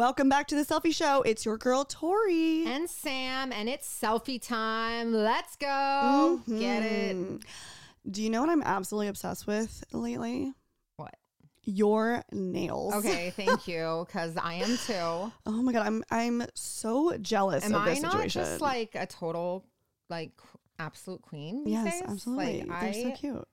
Welcome back to the Cellfie Show. It's your girl Tori. and Sam, and it's selfie time. Let's go. Mm-hmm. Get it. Do you know what I'm absolutely obsessed with lately? What? Your nails. Okay, thank you, because I am too. Oh my god, I'm I'm so jealous Am of I this not situation. just like a total, like, absolute queen? Yes, days? absolutely. Like, They're I so cute.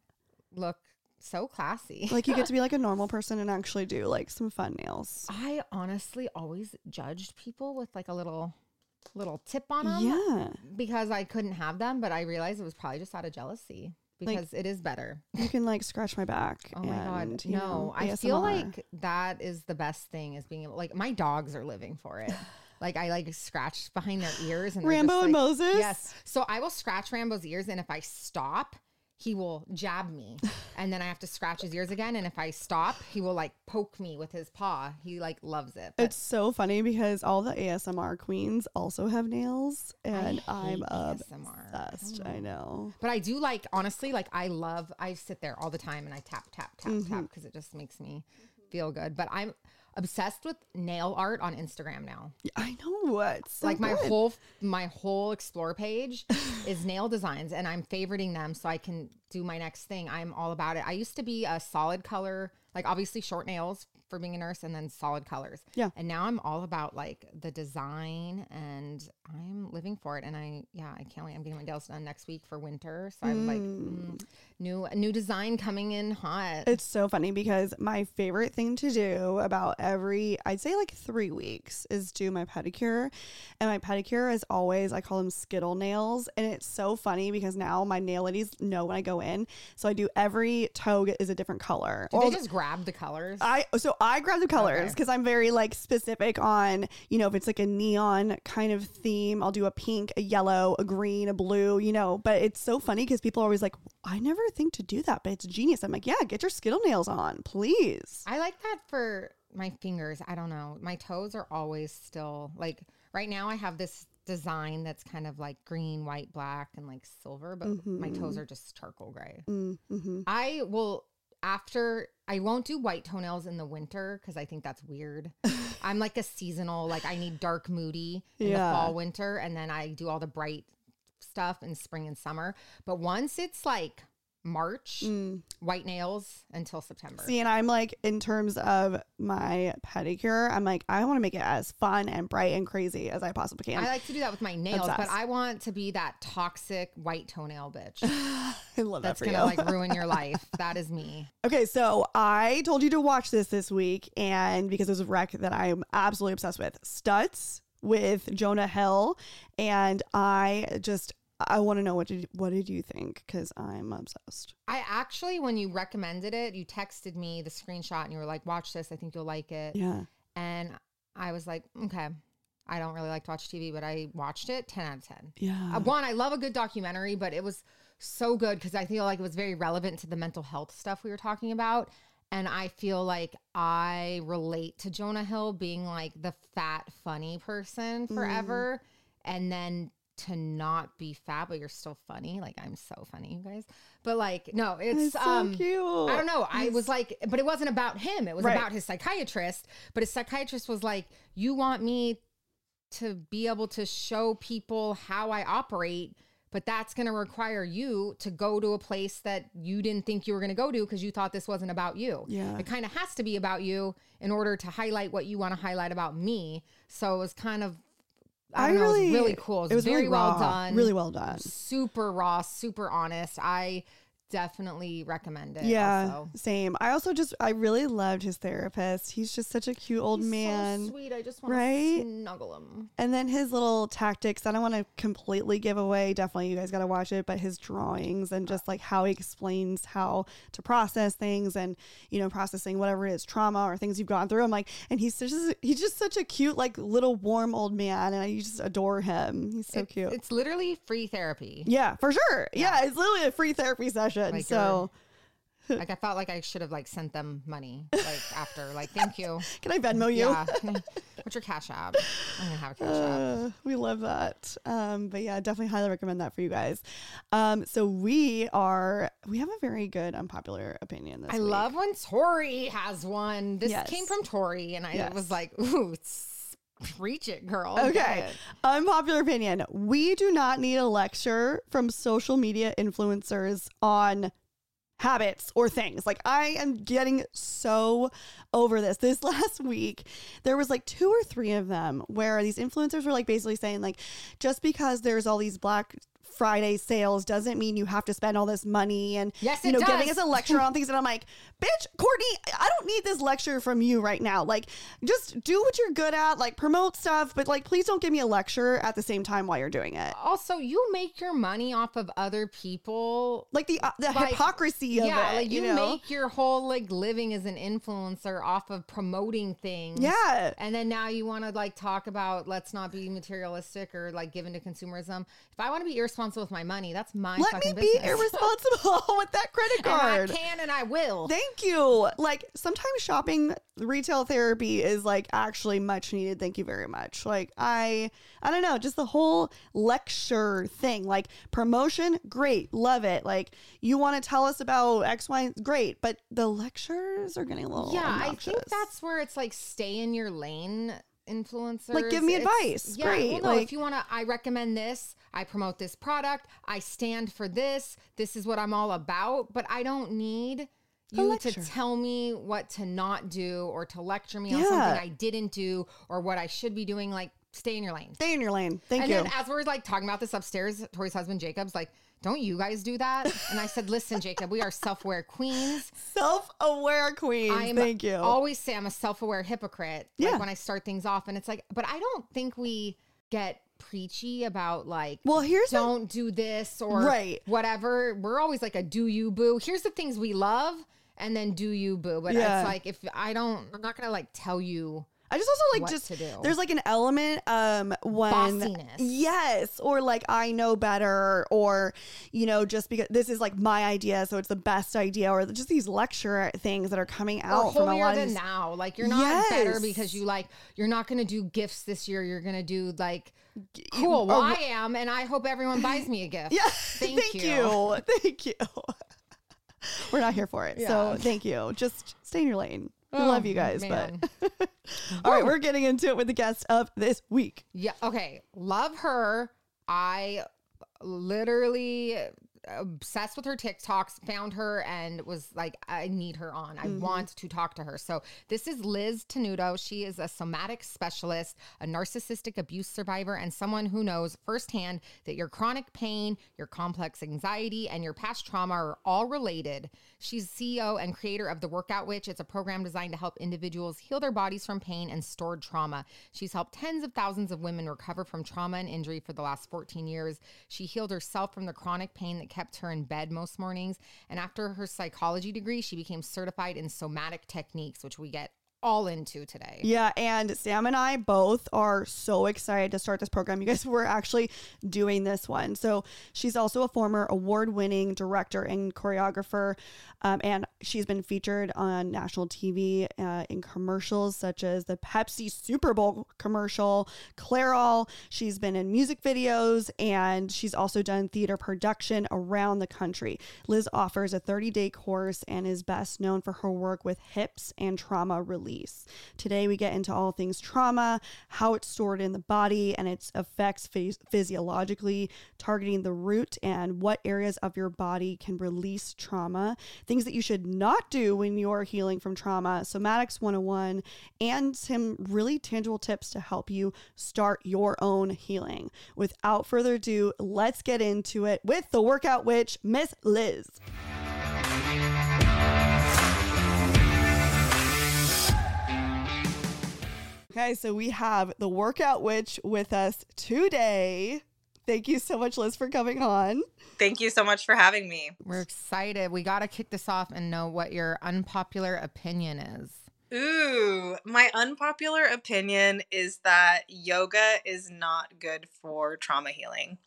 look so classy. Like you get to be like a normal person and actually do like some fun nails. I honestly always judged people with like a little, little tip on them. Yeah. Because I couldn't have them, but I realized it was probably just out of jealousy because it is better. You can like scratch my back. Oh my god, no! know, I feel like that is the best thing is being able. Like my dogs are living for it. like I like scratch behind their ears and Rambo just and like- Moses? Yes. So I will scratch Rambo's ears, and if I stop, he will jab me, and then I have to scratch his ears again. And if I stop, he will like poke me with his paw. He like loves it. But It's so funny because all the ASMR queens also have nails, and I'm hate ASMR. I obsessed. don't I know. But I do like honestly, like I love. I sit there all the time and I tap tap tap Mm-hmm. tap because it just makes me feel good. But I'm obsessed with nail art on Instagram now. I know what. like my whole my whole explore page is nail designs, and I'm favoriting them so I can do my next thing. I'm all about it. I used to be a solid color, like obviously short nails for being a nurse, and then solid colors. Yeah. And now I'm all about like the design, and I'm living for it. And I yeah, I can't wait. I'm getting my nails done next week for winter, so I'm like mm, new new design coming in hot. It's so funny because my favorite thing to do about every, I'd say like three weeks, is do my pedicure. And my pedicure is always, I call them Skittle nails. And it's so funny because now my nail ladies know when I go in. So I do every toe is a different color. Or they just grab the colors? I so I grab the colors Okay. because I'm very like specific on you know if it's like a neon kind of theme I'll do a pink a yellow a green a blue you know but it's so funny because people are always like I never think to do that but it's genius I'm like yeah get your skittle nails on please I like that for my fingers. I don't know. My toes are always still like right now I have this design that's kind of like green, white, black, and like silver, but my toes are just charcoal gray. mm-hmm. I will after I won't do white toenails in the winter because I think that's weird. I'm like a seasonal, like I need dark moody in Yeah. the fall, winter, and then I do all the bright stuff in spring and summer. But once it's like March, white nails until September. Mm. See, and I'm like, in terms of my pedicure, I'm like, I want to make it as fun and bright and crazy as I possibly can. I like to do that with my nails, but I want to be that toxic white toenail bitch. I love that That's for gonna you. like ruin your life. That is me. Okay, so I told you to watch this this week, and because there's a rec that I'm absolutely obsessed with, Stutz with Jonah Hill, and I just I want to know what did what did you think? Because I'm obsessed. I actually, when you recommended it, you texted me the screenshot and you were like, "Watch this. I think you'll like it." Yeah, And I was like, "Okay." I don't really like to watch TV, but I watched it. Ten out of ten. yeah, Uh, one, I love a good documentary, but it was so good because I feel like it was very relevant to the mental health stuff we were talking about. And I feel like I relate to Jonah Hill being like the fat, funny person forever. And then to not be fat, but you're still funny. Like I'm so funny, you guys. But like, no, it's, so um cute. I don't know. I was like, but it wasn't about him. It was Right. about his psychiatrist. But his psychiatrist was like, You want me to be able to show people how I operate, but that's going to require you to go to a place that you didn't think you were going to go to because you thought this wasn't about you. Yeah. It kind of has to be about you in order to highlight what you want to highlight about me. So it was kind of, I, don't know, it was really cool. It was, very really well done. Really well done. Super raw, super honest. I definitely recommend it. Yeah, also. same. I also just I really loved his therapist. He's just such a cute old He's man. so sweet. I just want right? to snuggle him. And then his little tactics, I don't want to completely give away. Definitely, you guys got to watch it. But his drawings and just like how he explains how to process things and, you know, processing whatever it is, trauma or things you've gone through. I'm like, and he's just, he's just such a cute, like little warm old man. And I just adore him. He's so It- cute. It's literally free therapy. yeah, for sure. Yeah. it's literally a free therapy session. Like so, like I felt like I should have like sent them money like after. Like thank you. can I Venmo you? Yeah. What's your cash app? I'm gonna have a cash app. Uh, we love that. Um, but yeah, definitely highly recommend that for you guys. Um, so we are we have a very good unpopular opinion this I week. love when Tori has one. This Yes. came from Tori, and I Yes. was like, "Ooh, it's, preach it, girl." Okay. Unpopular opinion. We do not need a lecture from social media influencers on habits or things. Like I am getting so over this. This last week, there was like two or three of them where these influencers were like basically saying like just because there's all these black Friday sales doesn't mean you have to spend all this money and Yes, you know giving us a lecture on things and I'm like, bitch, Courtney, I don't need this lecture from you right now. Like just do what you're good at, like promote stuff, but like please don't give me a lecture at the same time while you're doing it. Also, you make your money off of other people. Like the uh, the Like, hypocrisy of yeah, it, like you, you, know? make your whole like living as an influencer off of promoting things. yeah. And then now you want to like talk about let's not be materialistic or like given to consumerism. If I want to be irresponsible with my money, that's my Let me be business. irresponsible with that credit and I card. can and I will. Thank you. Like sometimes shopping retail therapy is like actually much needed. Thank you very much. Like I I don't know, just the whole lecture thing. Like promotion, great, love it. Like you want to tell us about X, Y, great. But the lectures are getting a little yeah, I think that's where it's like stay in your lane influencers. Like, give me It's- advice. Yeah, Great, Well, no, like- if you want to, I recommend this. I promote this product. I stand for this. This is what I'm all about. But I don't need you to tell me what to not do or to lecture me on something I didn't do or what I should be doing. Like, stay in your lane. Stay in your lane. Thank and you. then as we're like talking about this upstairs, Tori's husband Jacob's like, "Don't you guys do that?" And I said, "Listen, Jacob, we are self-aware queens. Self-aware queen. I'm Thank you. always say I'm a self-aware hypocrite. Yeah. Like when I start things off, and it's like, but I don't think we get preachy about like well, here's don't do this or Right. whatever. We're always like a do you boo. Here's the things we love, and then do you boo. But Yeah. it's like if I don't, I'm not gonna like tell you. I just also like what just to do. there's like an element um when Bossiness. yes or like I know better or you know just because this is like my idea so it's the best idea or just these lecture things that are coming Or out from a lot of these now. Like you're not better because you like you're not gonna do gifts this year. You're gonna do like cool. Well, or- I am, and I hope everyone buys me a gift. yeah Thank, thank you. you thank you we're not here for it so thank you just stay in your lane we Oh, love you guys man. but all right we're getting into it with the guest of this week Yeah. Okay. Love her. I literally obsessed with her TikToks, found her and was like, I need her on. I mm-hmm. want to talk to her. So this is Liz Tenuto. She is a somatic specialist, a narcissistic abuse survivor, and someone who knows firsthand that your chronic pain, your complex anxiety, and your past trauma are all related. She's CEO and creator of The Workout Witch. It's a program designed to help individuals heal their bodies from pain and stored trauma. She's helped tens of thousands of women recover from trauma and injury for the last 14 years. She healed herself from the chronic pain that kept her in bed most mornings. And after her psychology degree, she became certified in somatic techniques, which we get all into today. Yeah, and Sam and I both are so excited to start this program. You guys were actually doing this one. So she's also a former award winning director and choreographer. Um, and she's been featured on national TV uh, in commercials such as the Pepsi Super Bowl commercial, Clairol. She's been in music videos and she's also done theater production around the country. Liz offers a 30 day course and is best known for her work with hips and trauma release. Today, we get into all things trauma, how it's stored in the body and its effects phys- physiologically, targeting the root and what areas of your body can release trauma, things that you should not do when you're healing from trauma, somatics 101, and some really tangible tips to help you start your own healing. Without further ado, let's get into it with the workout witch, Miss Liz. Okay, so we have the workout witch with us today. Thank you so much, Liz, for coming on. Thank you so much for having me. We're excited. We got to kick this off and know what your unpopular opinion is. Ooh, my unpopular opinion is that yoga is not good for trauma healing.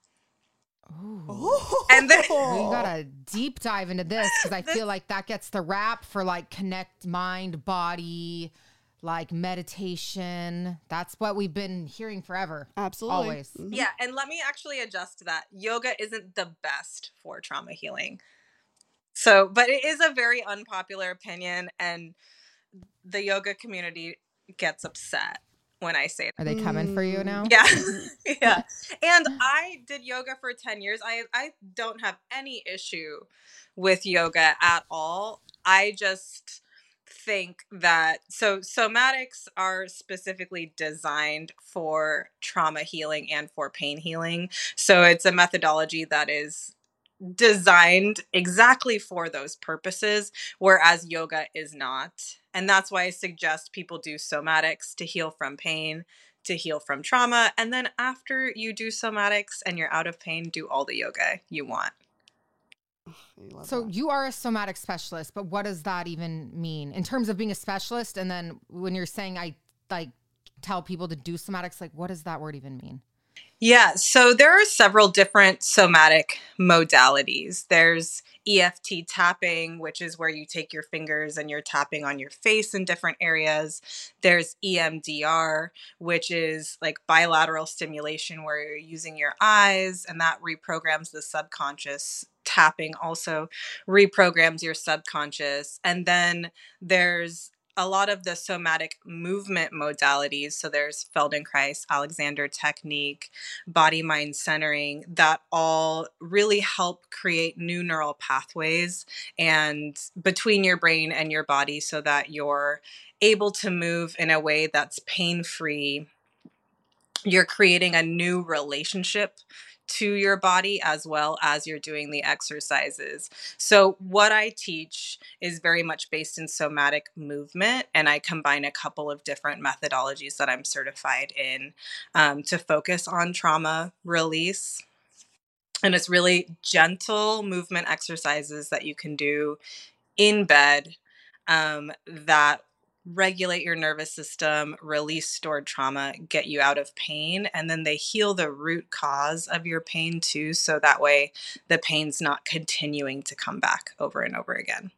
Ooh. And then we gotta deep dive into this because I feel like that gets the rap for like connect mind, body, like meditation. That's what we've been hearing forever. Absolutely. Always. Mm-hmm. Yeah. And let me actually adjust that. Yoga isn't the best for trauma healing. So, but it is a very unpopular opinion, and the yoga community gets upset when I say that. Are they coming for you mm. now? Yeah. yeah. And I did yoga for 10 years. I I don't have any issue with yoga at all. I just think that so somatics are specifically designed for trauma healing and for pain healing. So it's a methodology that is designed exactly for those purposes, whereas yoga is not. And that's why I suggest people do somatics to heal from pain, to heal from trauma. And then after you do somatics and you're out of pain, do all the yoga you want. So that. you are a somatic specialist, but what does that even mean in terms of being a specialist? And then when you're saying I like tell people to do somatics, like what does that word even mean? Yeah, so there are several different somatic modalities. There's EFT tapping, which is where you take your fingers and you're tapping on your face in different areas. There's EMDR, which is like bilateral stimulation where you're using your eyes and that reprograms the subconscious. Tapping also reprograms your subconscious. And then there's a lot of the somatic movement modalities, so there's Feldenkrais, Alexander technique, body mind centering, that all really help create new neural pathways and between your brain and your body so that you're able to move in a way that's pain free. You're creating a new relationship to your body as well as you're doing the exercises. So, what I teach is very much based in somatic movement, and I combine a couple of different methodologies that I'm certified in um, to focus on trauma release. And it's really gentle movement exercises that you can do in bed um, that regulate your nervous system, release stored trauma, get you out of pain, and then they heal the root cause of your pain too. So that way the pain's not continuing to come back over and over again.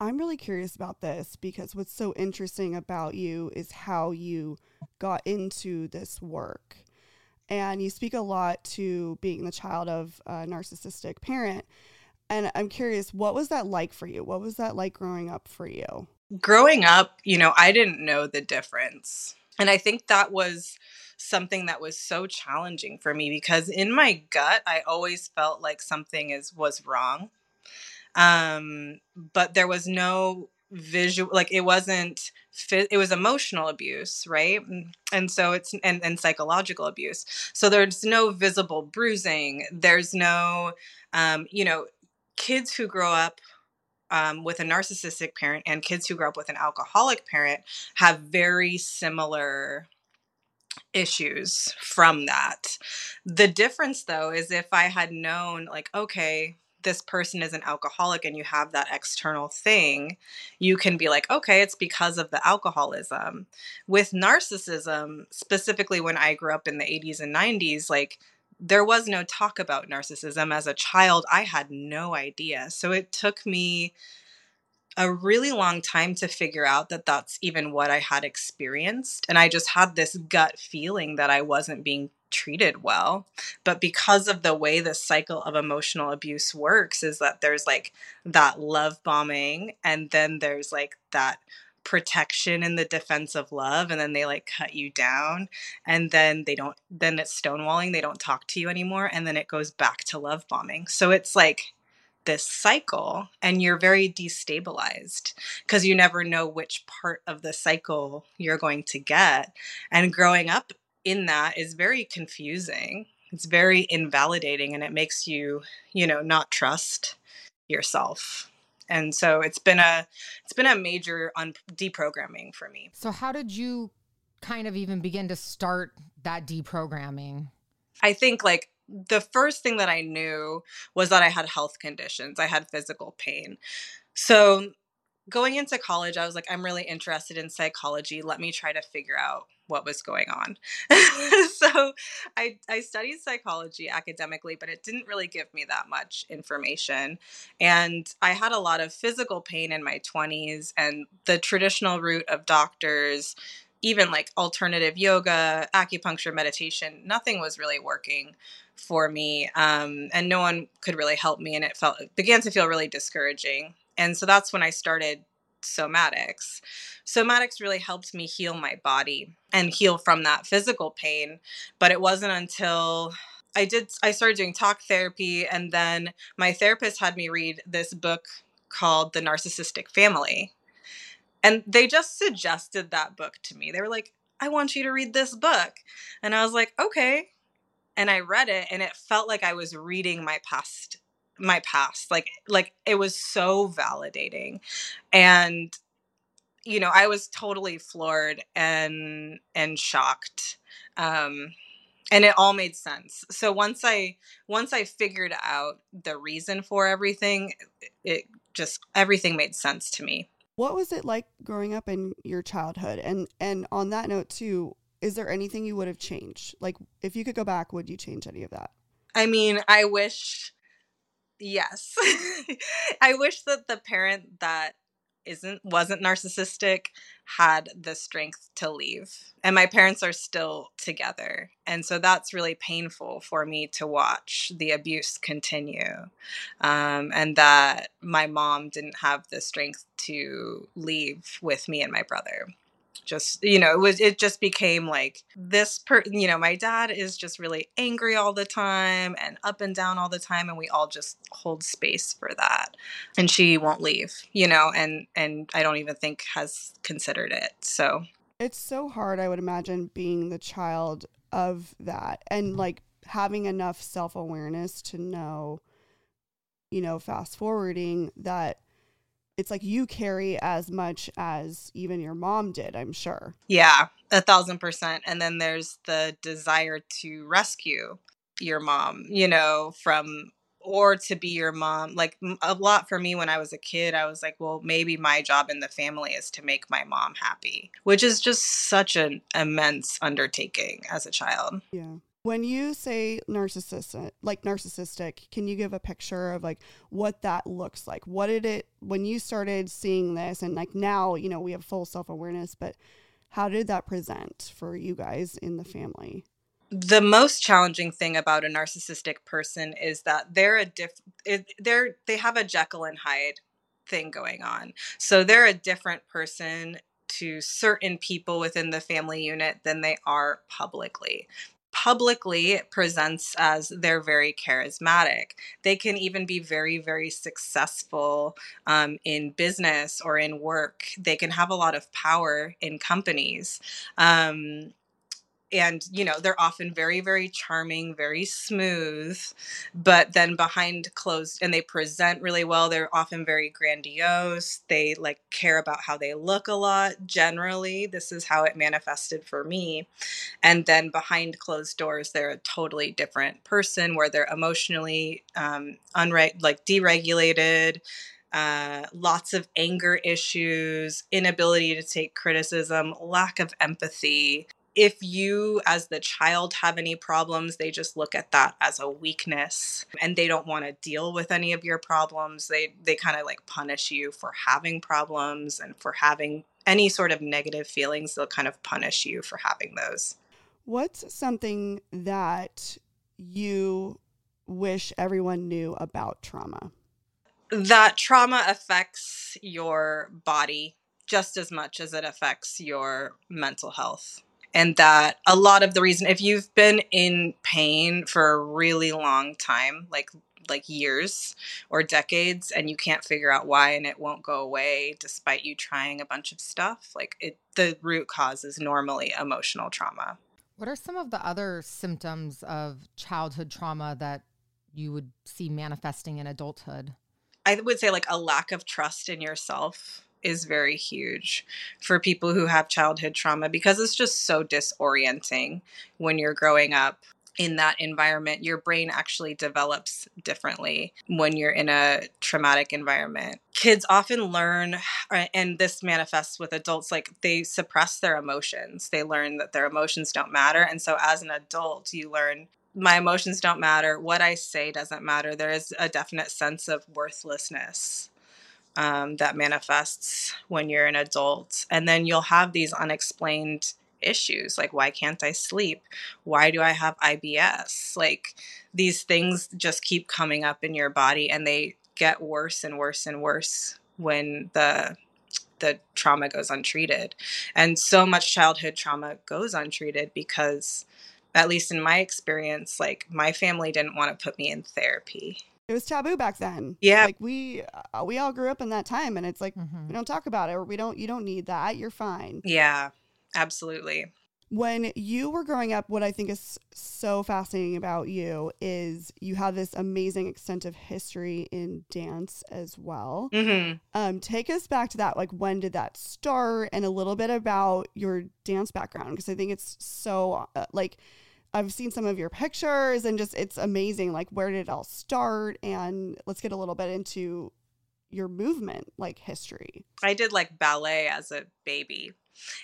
I'm really curious about this because what's so interesting about you is how you got into this work. And you speak a lot to being the child of a narcissistic parent. And I'm curious, what was that like for you? What was that like growing up for you? Growing up, you know, I didn't know the difference. And I think that was something that was so challenging for me because in my gut, I always felt like something is was wrong. Um, but there was no visual like it wasn't it was emotional abuse right and so it's and, and psychological abuse so there's no visible bruising there's no um you know kids who grow up um, with a narcissistic parent and kids who grow up with an alcoholic parent have very similar issues from that. The difference though is if I had known, like, okay, this person is an alcoholic and you have that external thing, you can be like, okay, it's because of the alcoholism. With narcissism, specifically when I grew up in the 80s and 90s, like there was no talk about narcissism as a child i had no idea. So it took me a really long time to figure out that that's even what i had experienced and i just had this gut feeling that i wasn't being treated well. But because of the way the cycle of emotional abuse works is that there's like that love bombing and then there's like that protection in the defense of love and then they like cut you down and then they don't then it's stonewalling they don't talk to you anymore and then it goes back to love bombing. So it's like this cycle and you're very destabilized because you never know which part of the cycle you're going to get and growing up in that is very confusing. It's very invalidating and it makes you you know not trust yourself and so it's been a it's been a major un- deprogramming for me so how did you kind of even begin to start that deprogramming? I think like the first thing that I knew was that I had health conditions. I had physical pain. So going into college, I was like, I'm really interested in psychology. Let me try to figure out what was going on. so I, I studied psychology academically, but it didn't really give me that much information. And I had a lot of physical pain in my 20s, and the traditional route of doctors even like alternative yoga, acupuncture, meditation, nothing was really working for me. Um, and no one could really help me. And it felt, it began to feel really discouraging. And so that's when I started somatics. Somatics really helped me heal my body and heal from that physical pain. But it wasn't until I did, I started doing talk therapy. And then my therapist had me read this book called The Narcissistic Family. And they just suggested that book to me. They were like, I want you to read this book. And I was like, okay. And I read it and it felt like I was reading my past my past like like it was so validating and you know i was totally floored and and shocked um and it all made sense. So once i once i figured out the reason for everything it just everything made sense to me. What was it like growing up in your childhood? And and on that note too is there anything you would have changed? Like if you could go back would you change any of that? I mean i wish yes. I wish that the parent that isn't wasn't narcissistic had the strength to leave and my parents are still together and so that's really painful for me to watch the abuse continue um, and that my mom didn't have the strength to leave with me and my brother just you know it was it just became like this per you know my dad is just really angry all the time and up and down all the time and we all just hold space for that and she won't leave you know and and i don't even think has considered it so. It's so hard i would imagine being the child of that and like having enough self-awareness to know you know fast forwarding that it's like you carry as much as even your mom did, I'm sure. Yeah, a thousand percent. And then there's the desire to rescue your mom, you know, from or to be your mom. Like a lot for me when I was a kid, I was like, well, maybe my job in the family is to make my mom happy, which is just such an immense undertaking as a child. Yeah. When you say narcissistic, like narcissistic, can you give a picture of like what that looks like? What did it when you started seeing this and like now, you know, we have full self-awareness, but how did that present for you guys in the family? The most challenging thing about a narcissistic person is that they're a diff they're they have a Jekyll and Hyde thing going on. So they're a different person to certain people within the family unit than they are publicly publicly presents as they're very charismatic. They can even be very, very successful um, in business or in work. They can have a lot of power in companies. Um, and you know they're often very very charming very smooth but then behind closed and they present really well they're often very grandiose they like care about how they look a lot generally this is how it manifested for me and then behind closed doors they're a totally different person where they're emotionally um unre- like deregulated uh, lots of anger issues, inability to take criticism, lack of empathy, if you as the child have any problems they just look at that as a weakness and they don't want to deal with any of your problems. They they kind of like punish you for having problems and for having any sort of negative feelings they'll kind of punish you for having those. What's something that you wish everyone knew about trauma? That trauma affects your body just as much as it affects your mental health and that a lot of the reason if you've been in pain for a really long time like like years or decades and you can't figure out why and it won't go away despite you trying a bunch of stuff like it the root cause is normally emotional trauma. What are some of the other symptoms of childhood trauma that you would see manifesting in adulthood? I would say like a lack of trust in yourself is very huge for people who have childhood trauma because it's just so disorienting when you're growing up in that environment, your brain actually develops differently when you're in a traumatic environment. Kids often learn, uh, and this manifests with adults, like they suppress their emotions. They learn that their emotions don't matter. And so as an adult, you learn my emotions don't matter. What I say doesn't matter. There is a definite sense of worthlessness um, that manifests when you're an adult. And then you'll have these unexplained issues like why can't i sleep? Why do i have ibs like these things just keep coming up in your body and they get worse and worse and worse when the the trauma goes untreated. And so much childhood trauma goes untreated because at least in my experience like my family didn't want to put me in therapy it was taboo back then. Yeah. Like we uh, we all grew up in that time and it's like mm-hmm. we don't talk about it or we don't you don't need that. You're fine. Yeah. Absolutely. When you were growing up, what I think is so fascinating about you is you have this amazing extensive history in dance as well. Mm-hmm. Um, take us back to that. Like, when did that start? And a little bit about your dance background, because I think it's so, uh, like, I've seen some of your pictures and just it's amazing. Like, where did it all start? And let's get a little bit into your movement, like history. I did like ballet as a baby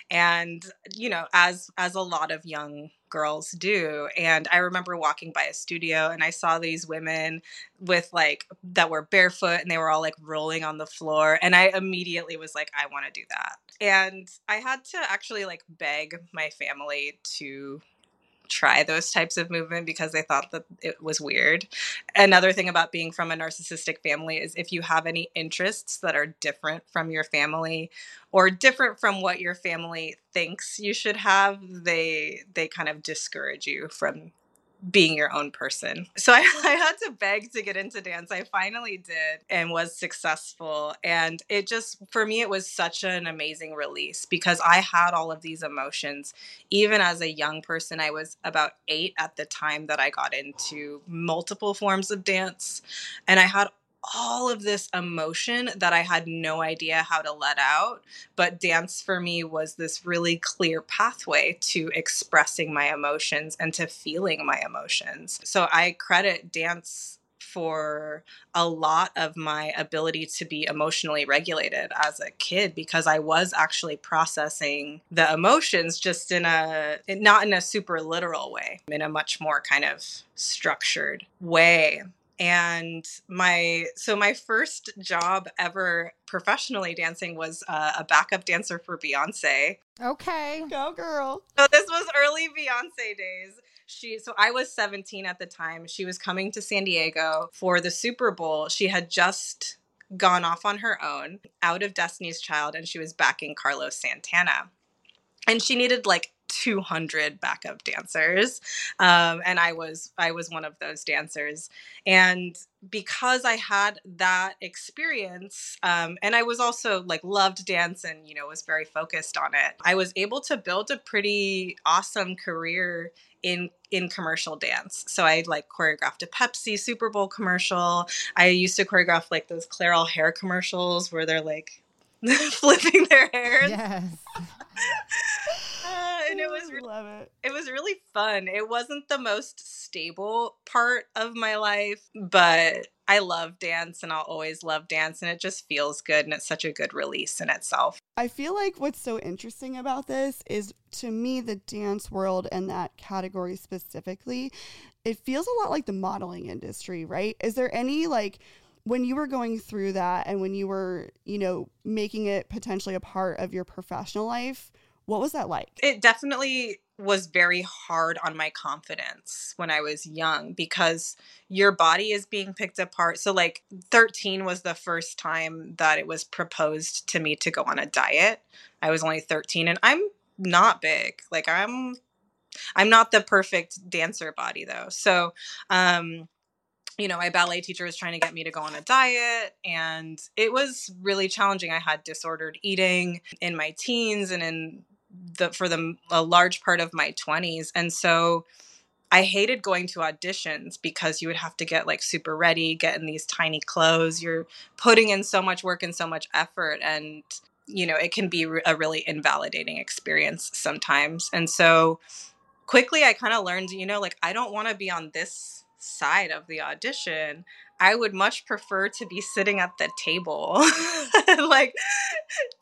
and you know as as a lot of young girls do and i remember walking by a studio and i saw these women with like that were barefoot and they were all like rolling on the floor and i immediately was like i want to do that and i had to actually like beg my family to try those types of movement because they thought that it was weird. Another thing about being from a narcissistic family is if you have any interests that are different from your family or different from what your family thinks you should have, they they kind of discourage you from being your own person. So I, I, had to beg to get into dance. I finally did and was successful. And it just, for me, it was such an amazing release because I had all of these emotions. Even as a young person, I was about eight at the time that I got into multiple forms of dance. And I had all of this emotion that I had no idea how to let out. But dance for me was this really clear pathway to expressing my emotions and to feeling my emotions. So I credit dance for a lot of my ability to be emotionally regulated as a kid because I was actually processing the emotions just in a not in a super literal way, in a much more kind of structured way and my so my first job ever professionally dancing was uh, a backup dancer for Beyonce. Okay, go girl. So this was early Beyonce days. She so I was 17 at the time. She was coming to San Diego for the Super Bowl. She had just gone off on her own out of Destiny's Child and she was backing Carlos Santana. And she needed like 200 backup dancers um, and i was i was one of those dancers and because i had that experience um, and i was also like loved dance and you know was very focused on it i was able to build a pretty awesome career in in commercial dance. So I like choreographed a Pepsi Super Bowl commercial. I used to choreograph like those Clairol hair commercials where they're like flipping their hair. Yes. and it was love it. It was really fun. It wasn't the most stable part of my life, but I love dance and I'll always love dance and it just feels good and it's such a good release in itself. I feel like what's so interesting about this is to me the dance world and that category specifically, it feels a lot like the modeling industry, right? Is there any like when you were going through that and when you were, you know, making it potentially a part of your professional life, what was that like? It definitely was very hard on my confidence when I was young because your body is being picked apart. So, like, 13 was the first time that it was proposed to me to go on a diet. I was only 13 and I'm not big. Like, I'm. I'm not the perfect dancer body though. So, um, you know, my ballet teacher was trying to get me to go on a diet, and it was really challenging. I had disordered eating in my teens and in the for the a large part of my 20s and so I hated going to auditions because you would have to get like super ready, get in these tiny clothes. You're putting in so much work and so much effort. And you know, it can be a really invalidating experience sometimes. And so quickly I kind of learned, you know, like I don't want to be on this side of the audition. I would much prefer to be sitting at the table, like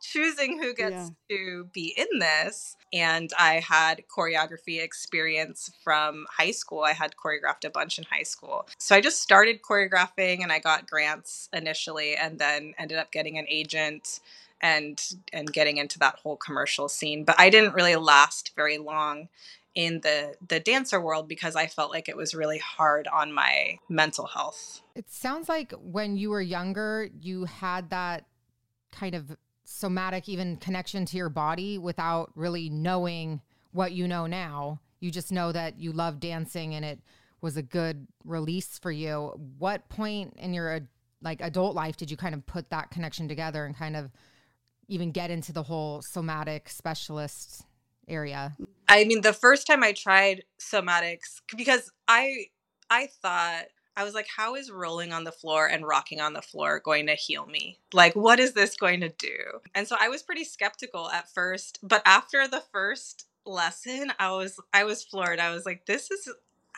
choosing who gets yeah. to be in this. And I had choreography experience from high school. I had choreographed a bunch in high school. So I just started choreographing and I got grants initially and then ended up getting an agent and and getting into that whole commercial scene but i didn't really last very long in the the dancer world because I felt like it was really hard on my mental health. It sounds like when you were younger, you had that kind of somatic even connection to your body without really knowing what you know now. You just know that you love dancing and it was a good release for you. What point in your like adult life did you kind of put that connection together and kind of even get into the whole somatic specialist area? I mean, the first time I tried somatics, because I I thought I was like, how is rolling on the floor and rocking on the floor going to heal me? Like, what is this going to do? And so I was pretty skeptical at first, but after the first lesson, I was I was floored. I was like, this is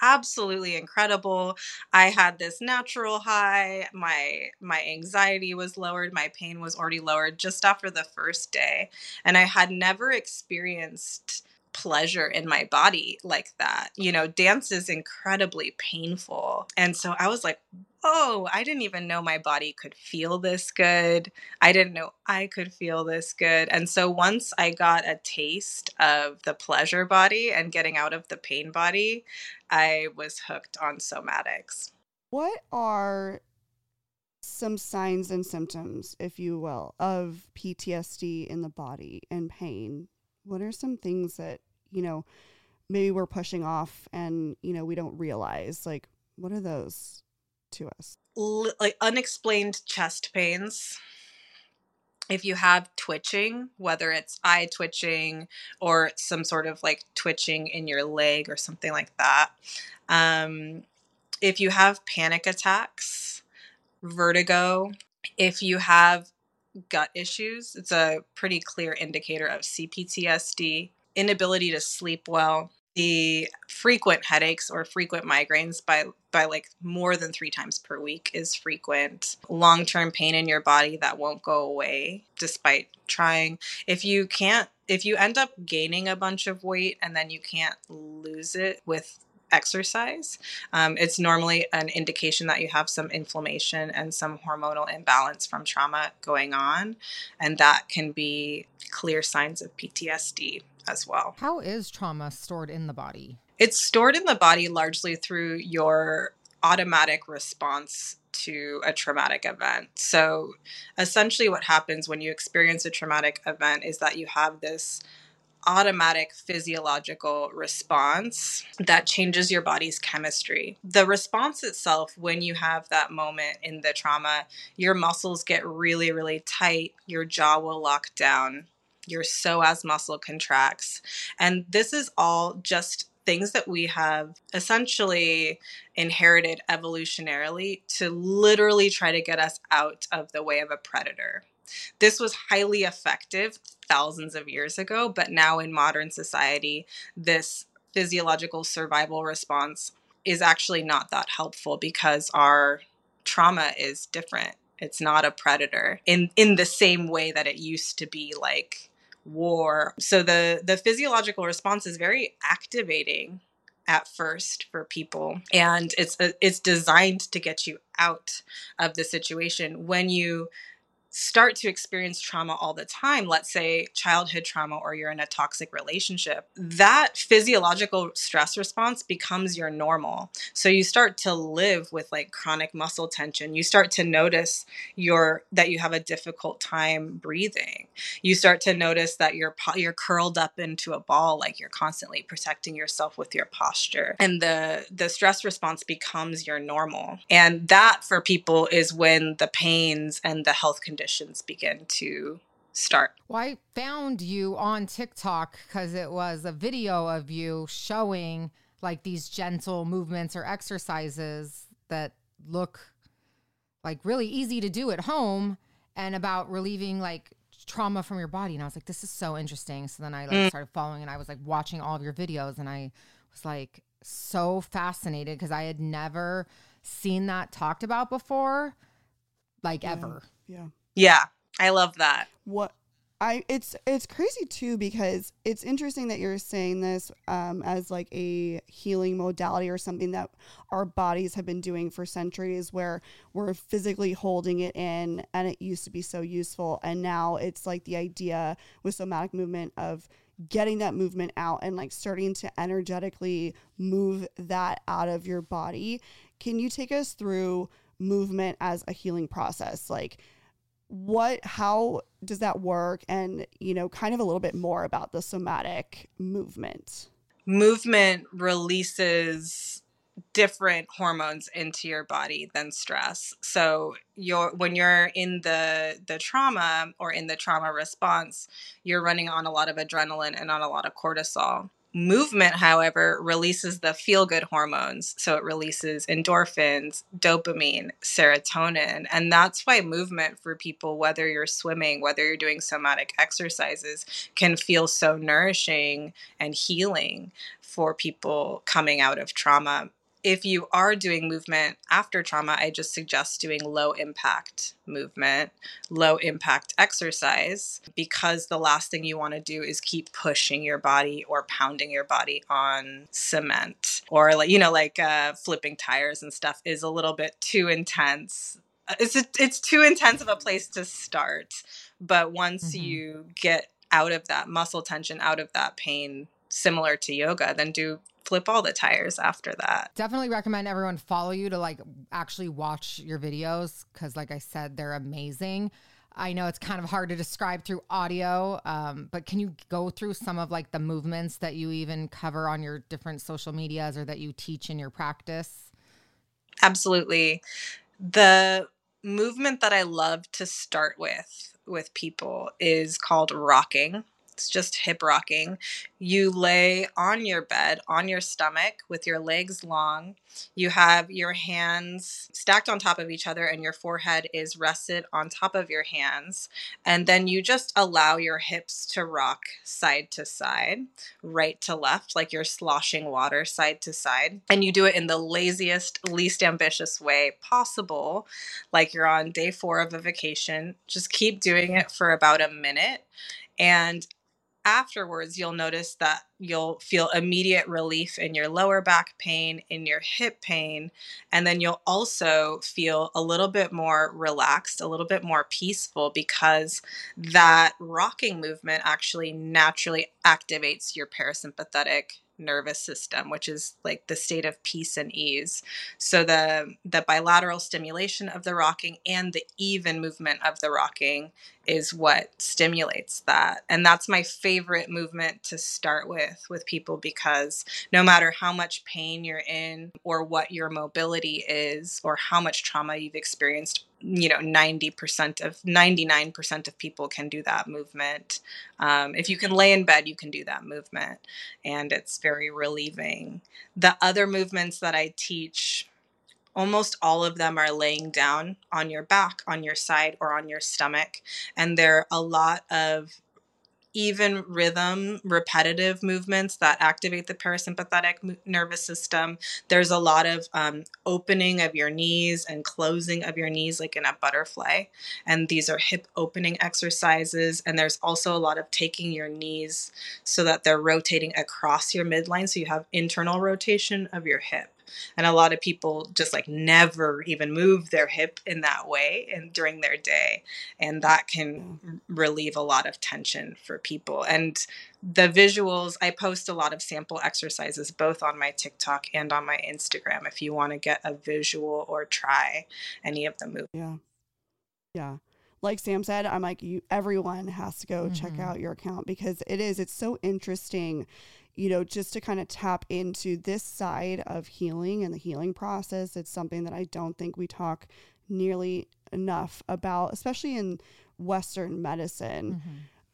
absolutely incredible. I had this natural high. My my anxiety was lowered, my pain was already lowered just after the first day, and I had never experienced pleasure in my body like that. You know, dance is incredibly painful. And so I was like, oh, I didn't even know my body could feel this good. I didn't know I could feel this good. And so once I got a taste of the pleasure body and getting out of the pain body, I was hooked on somatics. What are some signs and symptoms, if you will, of PTSD in the body and pain? What are some things that, you know, maybe we're pushing off and, you know, we don't realize? Like, what are those? to us? L- like unexplained chest pains. If you have twitching, whether it's eye twitching or some sort of like twitching in your leg or something like that. Um, if you have panic attacks, vertigo, if you have gut issues, it's a pretty clear indicator of CPTSD, inability to sleep well, the frequent headaches or frequent migraines by by like more than 3 times per week is frequent. Long-term pain in your body that won't go away despite trying. If you can't if you end up gaining a bunch of weight and then you can't lose it with exercise. Um, it's normally an indication that you have some inflammation and some hormonal imbalance from trauma going on, and that can be clear signs of PTSD as well. How is trauma stored in the body? It's stored in the body largely through your automatic response to a traumatic event. So, essentially, what happens when you experience a traumatic event is that you have this automatic physiological response that changes your body's chemistry. The response itself, when you have that moment in the trauma, your muscles get really, really tight, your jaw will lock down your psoas muscle contracts. And this is all just things that we have essentially inherited evolutionarily to literally try to get us out of the way of a predator. This was highly effective thousands of years ago, but now in modern society, this physiological survival response is actually not that helpful because our trauma is different. It's not a predator in in the same way that it used to be like war. So the the physiological response is very activating at first for people and it's it's designed to get you out of the situation when you start to experience trauma all the time, let's say childhood trauma or you're in a toxic relationship, that physiological stress response becomes your normal. So you start to live with like chronic muscle tension. You start to notice your that you have a difficult time breathing. You start to notice that you're you're curled up into a ball like you're constantly protecting yourself with your posture. And the the stress response becomes your normal. And that for people is when the pains and the health conditions conditions begin to start. Well, I found you on TikTok because it was a video of you showing like these gentle movements or exercises that look like really easy to do at home and about relieving like trauma from your body. And I was like, this is so interesting. So then I like Mm. started following and I was like watching all of your videos and I was like so fascinated because I had never seen that talked about before, like Yeah. ever. Yeah. Yeah, I love that. what I it's it's crazy too because it's interesting that you're saying this um, as like a healing modality or something that our bodies have been doing for centuries where we're physically holding it in and it used to be so useful. And now it's like the idea with somatic movement of getting that movement out and like starting to energetically move that out of your body. Can you take us through movement as a healing process? Like what how does that work and you know kind of a little bit more about the somatic movement Movement releases different hormones into your body than stress. So you're when you're in the the trauma or in the trauma response, you're running on a lot of adrenaline and on a lot of cortisol. Movement, however, releases the feel good hormones. So it releases endorphins, dopamine, serotonin. And that's why movement for people, whether you're swimming, whether you're doing somatic exercises, can feel so nourishing and healing for people coming out of trauma. If you are doing movement after trauma, I just suggest doing low impact movement, low impact exercise, because the last thing you want to do is keep pushing your body or pounding your body on cement or like, you know, like uh, flipping tires and stuff is a little bit too intense. Uh, It's, it's too intense of a place to start. But once Mhm. you get out of that muscle tension, out of that pain, similar to yoga, then do flip all the tires after that. Definitely recommend everyone follow you to like actually watch your videos because, like I said, they're amazing. I know it's kind of hard to describe through audio, um, but can you go through some of like the movements that you even cover on your different social medias or that you teach in your practice? Absolutely. The movement that I love to start with with people is called rocking. It's just hip rocking. You lay on your bed, on your stomach, with your legs long. You have your hands stacked on top of each other, and your forehead is rested on top of your hands. And then you just allow your hips to rock side to side, right to left, like you're sloshing water side to side. And you do it in the laziest, least ambitious way possible, like you're on day four of a vacation. Just keep doing it for about a minute. And afterwards, you'll notice that you'll feel immediate relief in your lower back pain, in your hip pain, and then you'll also feel a little bit more relaxed, a little bit more peaceful because that rocking movement actually naturally activates your parasympathetic nervous system which is like the state of peace and ease. So the the bilateral stimulation of the rocking and the even movement of the rocking is what stimulates that. And that's my favorite movement to start with with people because no matter how much pain you're in or what your mobility is or how much trauma you've experienced you know 90% of 99% of people can do that movement um, if you can lay in bed you can do that movement and it's very relieving the other movements that i teach almost all of them are laying down on your back, on your side, or on your stomach. And there are a lot of even rhythm, repetitive movements that activate the parasympathetic nervous system. There's a lot of um, opening of your knees and closing of your knees, like in a butterfly. And these are hip opening exercises. And there's also a lot of taking your knees so that they're rotating across your midline. So you have internal rotation of your hip and a lot of people just like never even move their hip in that way and during their day. And that can relieve a lot of tension for people. And the visuals i post a lot of sample exercises both on my tiktok and on my instagram if you want to get a visual or try any of the moves yeah. Yeah. Like sam said i'm like you everyone has to go check Mhm. out your account because it is it's so interesting you know just to kind of tap into this side of healing and the healing process it's something that i don't think we talk nearly enough about especially in western medicine.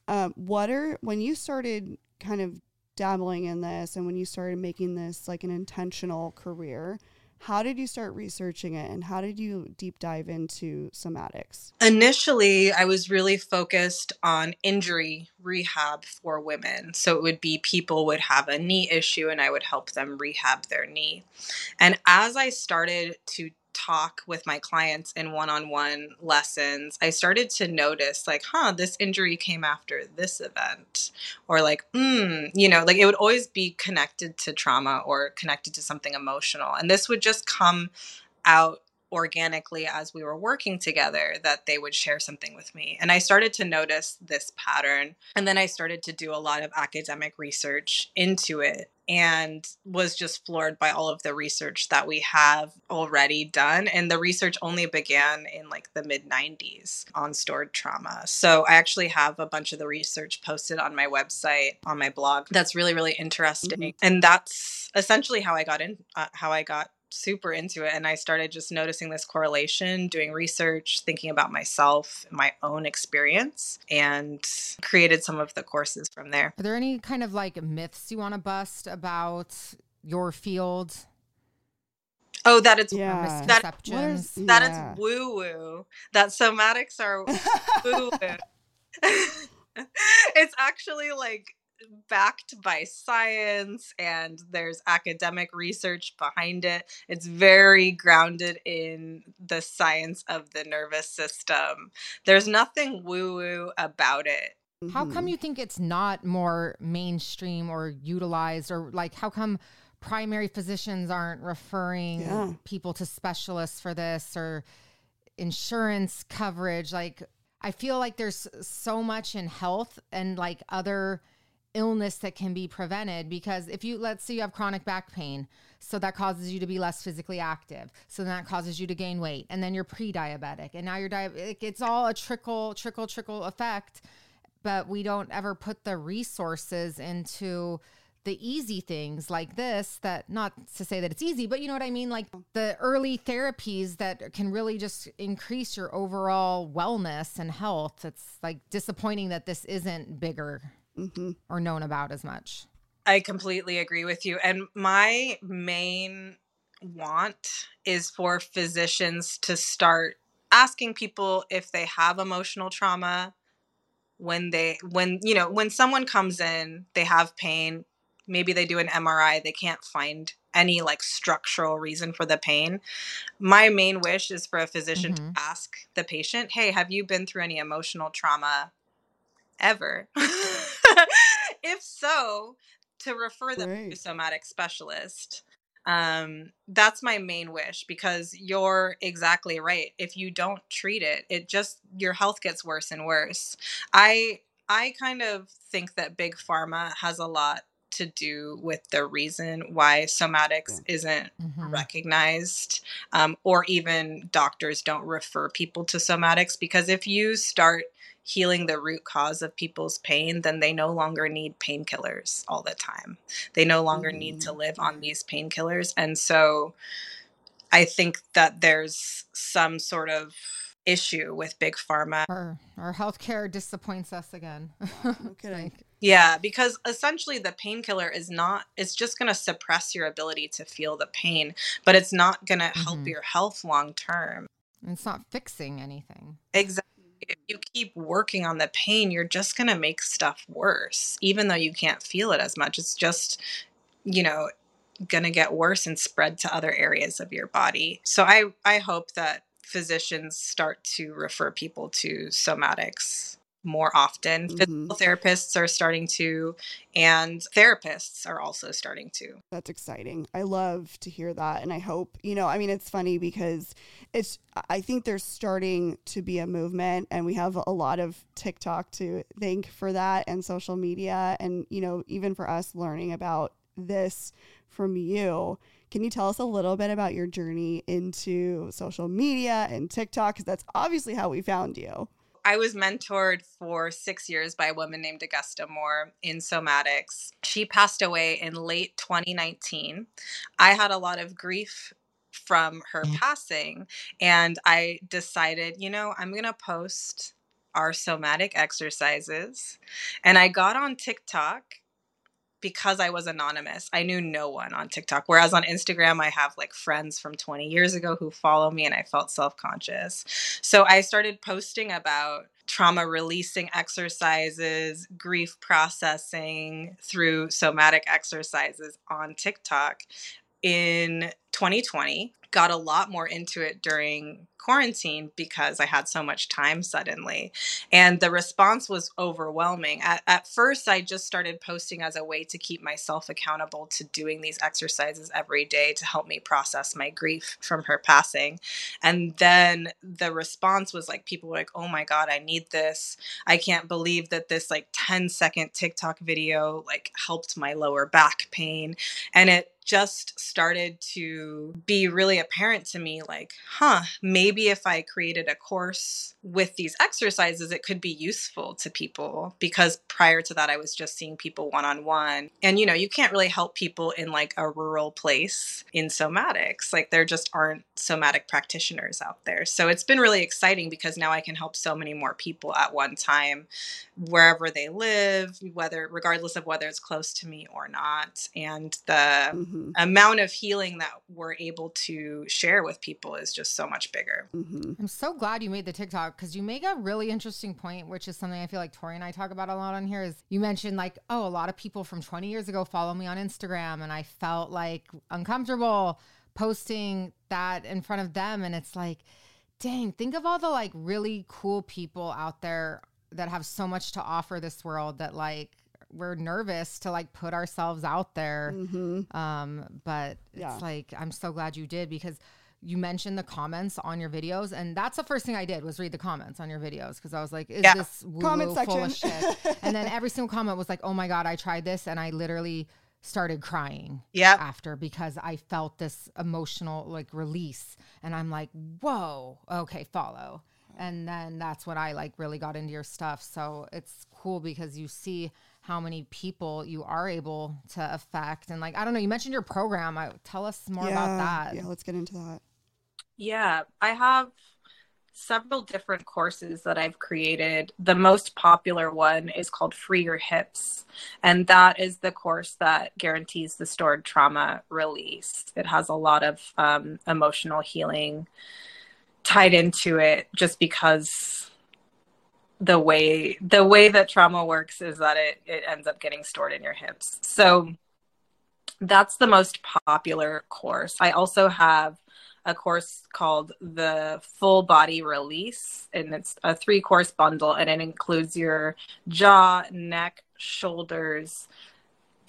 Um, what are when you started kind of dabbling in this and when you started making this like an intentional career how did you start researching it and how did you deep dive into somatics? Initially, I was really focused on injury rehab for women. So it would be people would have a knee issue and I would help them rehab their knee. And as I started to talk with my clients in one-on-one lessons i started to notice like huh this injury came after this event or like mm, you know like it would always be connected to trauma or connected to something emotional and this would just come out organically as we were working together that they would share something with me. And I started to notice this pattern. And then I started to do a lot of academic research into it and was just floored by all of the research that we have already done. And the research only began in like the mid 90s on stored trauma. So I actually have a bunch of the research posted on my website, on my blog. That's really, really interesting. Mm-hmm. And that's essentially how I got in, uh, how I got super into it and I started just noticing this correlation, doing research, thinking about myself, my own experience, and created some of the courses from there. Are there any kind of like myths you want to bust about your field? Oh, that it's yeah. that, is, that yeah. it's woo woo. That somatics are woo woo. it's actually like backed by science and there's academic research behind it. It's very grounded in the science of the nervous system. There's nothing woo woo about it. How come mm-hmm. you think it's not more mainstream or utilized or like how come primary physicians aren't referring yeah. people to specialists for this or insurance coverage like I feel like there's so much in health and like other illness that can be prevented because if you let's say you have chronic back pain so that causes you to be less physically active. So then that causes you to gain weight and then you're pre-diabetic and now you're diabetic it's all a trickle trickle trickle effect but we don't ever put the resources into the easy things like this that not to say that it's easy but you know what i mean? Like the early therapies that can really just increase your overall wellness and health. It's like disappointing that this isn't bigger mm-hmm. or known about as much. I completely agree with you. And my main want is for physicians to start asking people if they have emotional trauma when they when you know when someone comes in they have pain maybe they do an MRI they can't find any like structural reason for the pain my main wish is for a physician mm-hmm. to ask the patient hey have you been through any emotional trauma ever if so, to refer them right. to somatic specialist. Um, that's my main wish because you're exactly right. If you don't treat it, it just your health gets worse and worse. I I kind of think that big pharma has a lot to do with the reason why somatics isn't mm-hmm. recognized um, or even doctors don't refer people to somatics because if you start healing the root cause of people's pain, then they no longer need painkillers all the time. They no longer mm-hmm. need to mm-hmm. live on these painkillers. And so I think that there's some sort of issue with big pharma. Our, our healthcare disappoints us again. okay. yeah, because essentially the painkiller is not, it's just going to suppress your ability to feel the pain, but it's not going to mm-hmm. help your health long term. It's not fixing anything. Exactly if you keep working on the pain, you're just going to make stuff worse, even though you can't feel it as much. It's just, you know, going to get worse and spread to other areas of your body. So I, I hope that physicians start to refer people to somatics more often. Mm-hmm. Physical therapists are starting to, and therapists are also starting to. That's exciting. I love to hear that. And I hope, you know, I mean, it's funny because it's, I think there's starting to be a movement, and we have a lot of TikTok to thank for that and social media. And, you know, even for us learning about this from you. Can you tell us a little bit about your journey into social media and TikTok? Because that's obviously how we found you. I was mentored for six years by a woman named Augusta Moore in somatics. She passed away in late 2019. I had a lot of grief from her mm. passing, and I decided, you know, I'm going to post our somatic exercises. And I got on TikTok because I was anonymous, I knew no one on TikTok. Whereas on Instagram, I have like friends from 20 years ago who follow me and I felt self conscious. So I started posting about trauma releasing exercises, grief processing through somatic exercises on TikTok in 2020. Got a lot more into it during quarantine because I had so much time suddenly. And the response was overwhelming. At, at first, I just started posting as a way to keep myself accountable to doing these exercises every day to help me process my grief from her passing. And then the response was like, people were like, oh my God, I need this. I can't believe that this like 10 second TikTok video like helped my lower back pain. And it just started to be really apparent to me like, huh, maybe if I created a course with these exercises, it could be useful to people because prior to that, I was just seeing people one on one. And, you know, you can't really help people in like a rural place in somatics. Like, there just aren't somatic practitioners out there. So it's been really exciting because now I can help so many more people at one time, wherever they live, whether, regardless of whether it's close to me or not. And the mm-hmm. amount of healing that we're able to share with people is just so much bigger. Mm-hmm. I'm so glad you made the TikTok because you make a really interesting point, which is something I feel like Tori and I talk about a lot on here. Is you mentioned like, oh, a lot of people from 20 years ago follow me on Instagram, and I felt like uncomfortable posting that in front of them, and it's like, dang, think of all the like really cool people out there that have so much to offer this world that like we're nervous to like put ourselves out there. Mm-hmm. Um, but yeah. it's like I'm so glad you did because you mentioned the comments on your videos, and that's the first thing I did was read the comments on your videos because I was like, "Is yeah. this comment section full of shit?" and then every single comment was like, "Oh my god, I tried this," and I literally started crying yeah after because I felt this emotional like release, and I'm like, "Whoa, okay, follow." And then that's what I like really got into your stuff. So it's cool because you see how many people you are able to affect and like i don't know you mentioned your program I, tell us more yeah, about that yeah let's get into that yeah, I have several different courses that I've created. The most popular one is called Free Your Hips, and that is the course that guarantees the stored trauma release. It has a lot of um, emotional healing tied into it just because the way the way that trauma works is that it it ends up getting stored in your hips. So that's the most popular course. I also have a course called the Full Body Release, and it's a three course bundle, and it includes your jaw, neck, shoulders,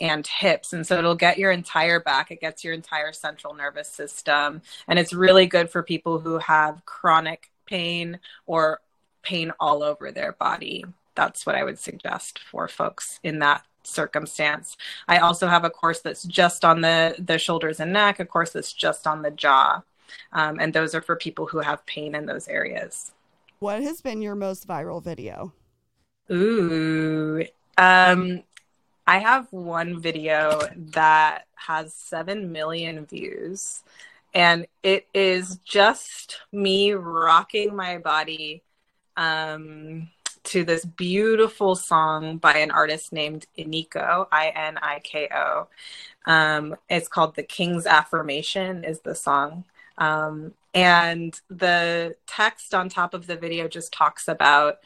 and hips. And so it'll get your entire back, it gets your entire central nervous system. And it's really good for people who have chronic pain or pain all over their body. That's what I would suggest for folks in that circumstance. I also have a course that's just on the the shoulders and neck, a course that's just on the jaw. Um, and those are for people who have pain in those areas. What has been your most viral video? Ooh, um, I have one video that has 7 million views, and it is just me rocking my body um, to this beautiful song by an artist named Iniko, I N I K O. Um, it's called The King's Affirmation, is the song. Um, and the text on top of the video just talks about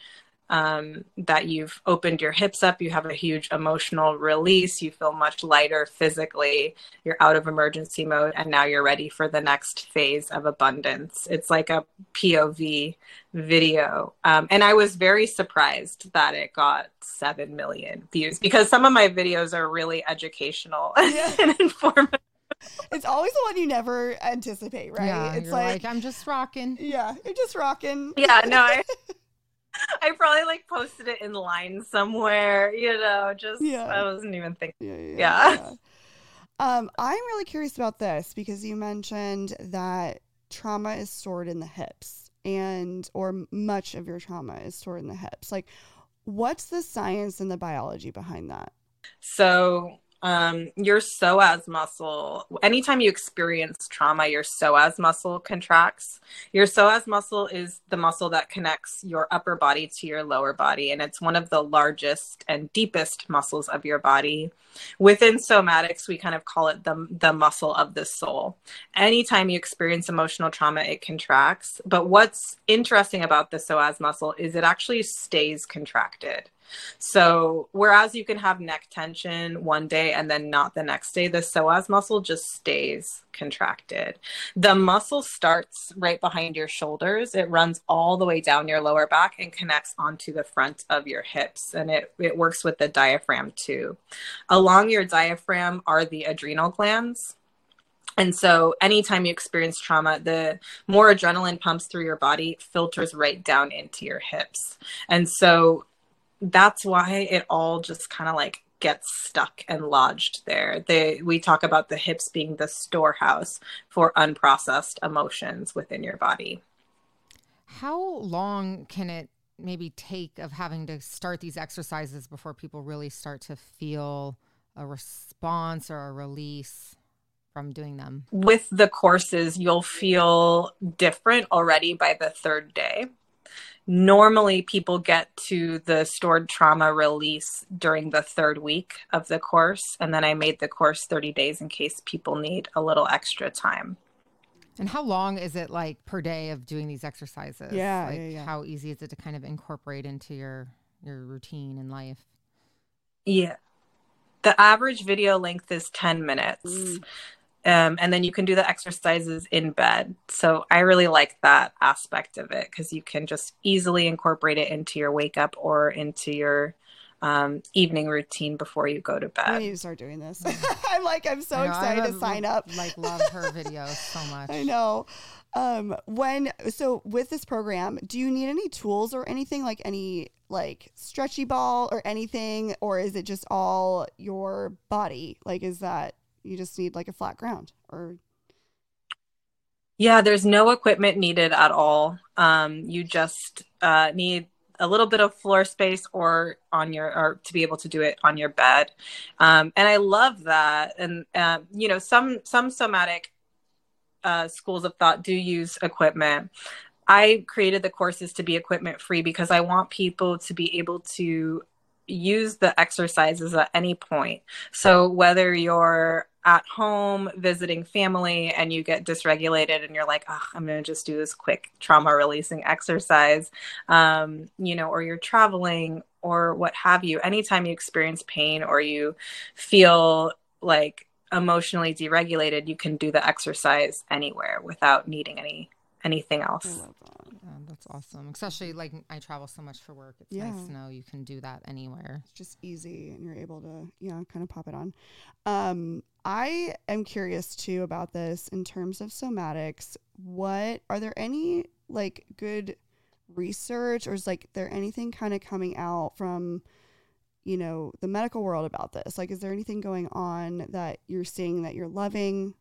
um, that you've opened your hips up, you have a huge emotional release, you feel much lighter physically, you're out of emergency mode, and now you're ready for the next phase of abundance. It's like a POV video. Um, and I was very surprised that it got 7 million views because some of my videos are really educational yeah. and informative it's always the one you never anticipate, right? Yeah, it's like, like, I'm just rocking. Yeah, you're just rocking. Yeah, no, I, I probably like posted it in line somewhere, you know, just yeah. I wasn't even thinking. Yeah, yeah, yeah. yeah. Um, I'm really curious about this because you mentioned that trauma is stored in the hips, and or much of your trauma is stored in the hips. Like, what's the science and the biology behind that? So um, your psoas muscle, anytime you experience trauma, your psoas muscle contracts. Your psoas muscle is the muscle that connects your upper body to your lower body, and it's one of the largest and deepest muscles of your body. Within somatics, we kind of call it the, the muscle of the soul. Anytime you experience emotional trauma, it contracts. But what's interesting about the psoas muscle is it actually stays contracted. So, whereas you can have neck tension one day and then not the next day, the psoas muscle just stays contracted. The muscle starts right behind your shoulders. It runs all the way down your lower back and connects onto the front of your hips. And it, it works with the diaphragm too. Along your diaphragm are the adrenal glands. And so, anytime you experience trauma, the more adrenaline pumps through your body, filters right down into your hips. And so, that's why it all just kind of like gets stuck and lodged there. They we talk about the hips being the storehouse for unprocessed emotions within your body. How long can it maybe take of having to start these exercises before people really start to feel a response or a release from doing them? With the courses, you'll feel different already by the third day normally people get to the stored trauma release during the third week of the course and then i made the course 30 days in case people need a little extra time. And how long is it like per day of doing these exercises? Yeah, like yeah, yeah. how easy is it to kind of incorporate into your your routine in life? Yeah. The average video length is 10 minutes. Mm. Um, and then you can do the exercises in bed. So I really like that aspect of it because you can just easily incorporate it into your wake up or into your um, evening routine before you go to bed. I need to start doing this. I'm like, I'm so know, excited to sign up. Like, love her videos so much. I know. Um, when so with this program, do you need any tools or anything like any like stretchy ball or anything, or is it just all your body? Like, is that you just need like a flat ground or yeah there's no equipment needed at all. Um, you just uh, need a little bit of floor space or on your or to be able to do it on your bed. Um, and i love that. And uh, you know some some somatic uh, schools of thought do use equipment. I created the courses to be equipment free because i want people to be able to use the exercises at any point. So whether you're at home visiting family and you get dysregulated and you're like oh, i'm going to just do this quick trauma releasing exercise um, you know or you're traveling or what have you anytime you experience pain or you feel like emotionally deregulated you can do the exercise anywhere without needing any anything else that's awesome. Especially like I travel so much for work. It's yeah. nice to know you can do that anywhere. It's just easy and you're able to, you know, kind of pop it on. Um, I am curious too about this in terms of somatics. What are there any like good research or is like there anything kind of coming out from you know the medical world about this like is there anything going on that you're seeing that you're loving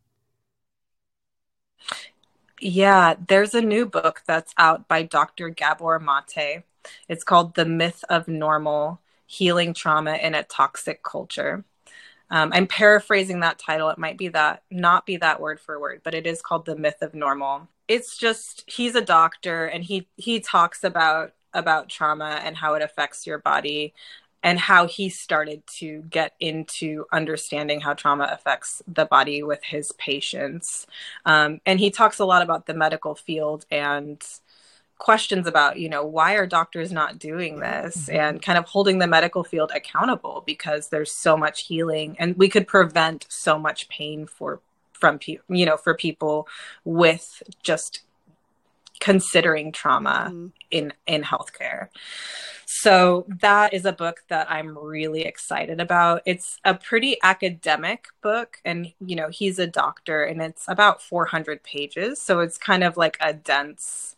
yeah, there's a new book that's out by Dr. Gabor Mate. It's called The Myth of Normal Healing Trauma in a Toxic Culture. Um, I'm paraphrasing that title. It might be that, not be that word for word, but it is called The Myth of Normal. It's just, he's a doctor and he, he talks about about trauma and how it affects your body and how he started to get into understanding how trauma affects the body with his patients. Um, and he talks a lot about the medical field and questions about, you know, why are doctors not doing this mm-hmm. and kind of holding the medical field accountable because there's so much healing and we could prevent so much pain for from people you know for people with just considering trauma mm-hmm. In in healthcare so that is a book that I'm really excited about. It's a pretty academic book and you know, he's a doctor and it's about 400 pages, so it's kind of like a dense